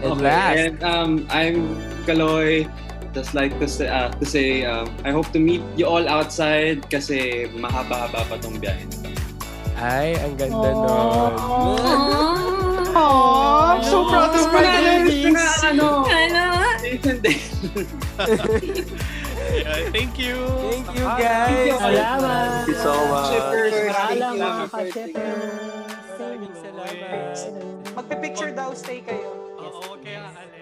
And Okay, last. and um, I'm Kaloy. Just like to say, uh, to say um, I hope to meet you all outside kasi mahaba-haba pa tong biyahe. na. Ay, ang ganda nun. Oh, I'm so proud of my babies. ano? Ano? Yeah, thank you. Thank you, guys. Salamat. Thank you so much. Shippers, mga salamat. ka-shippers. Maraming salamat. Magpipicture daw, stay kayo. que.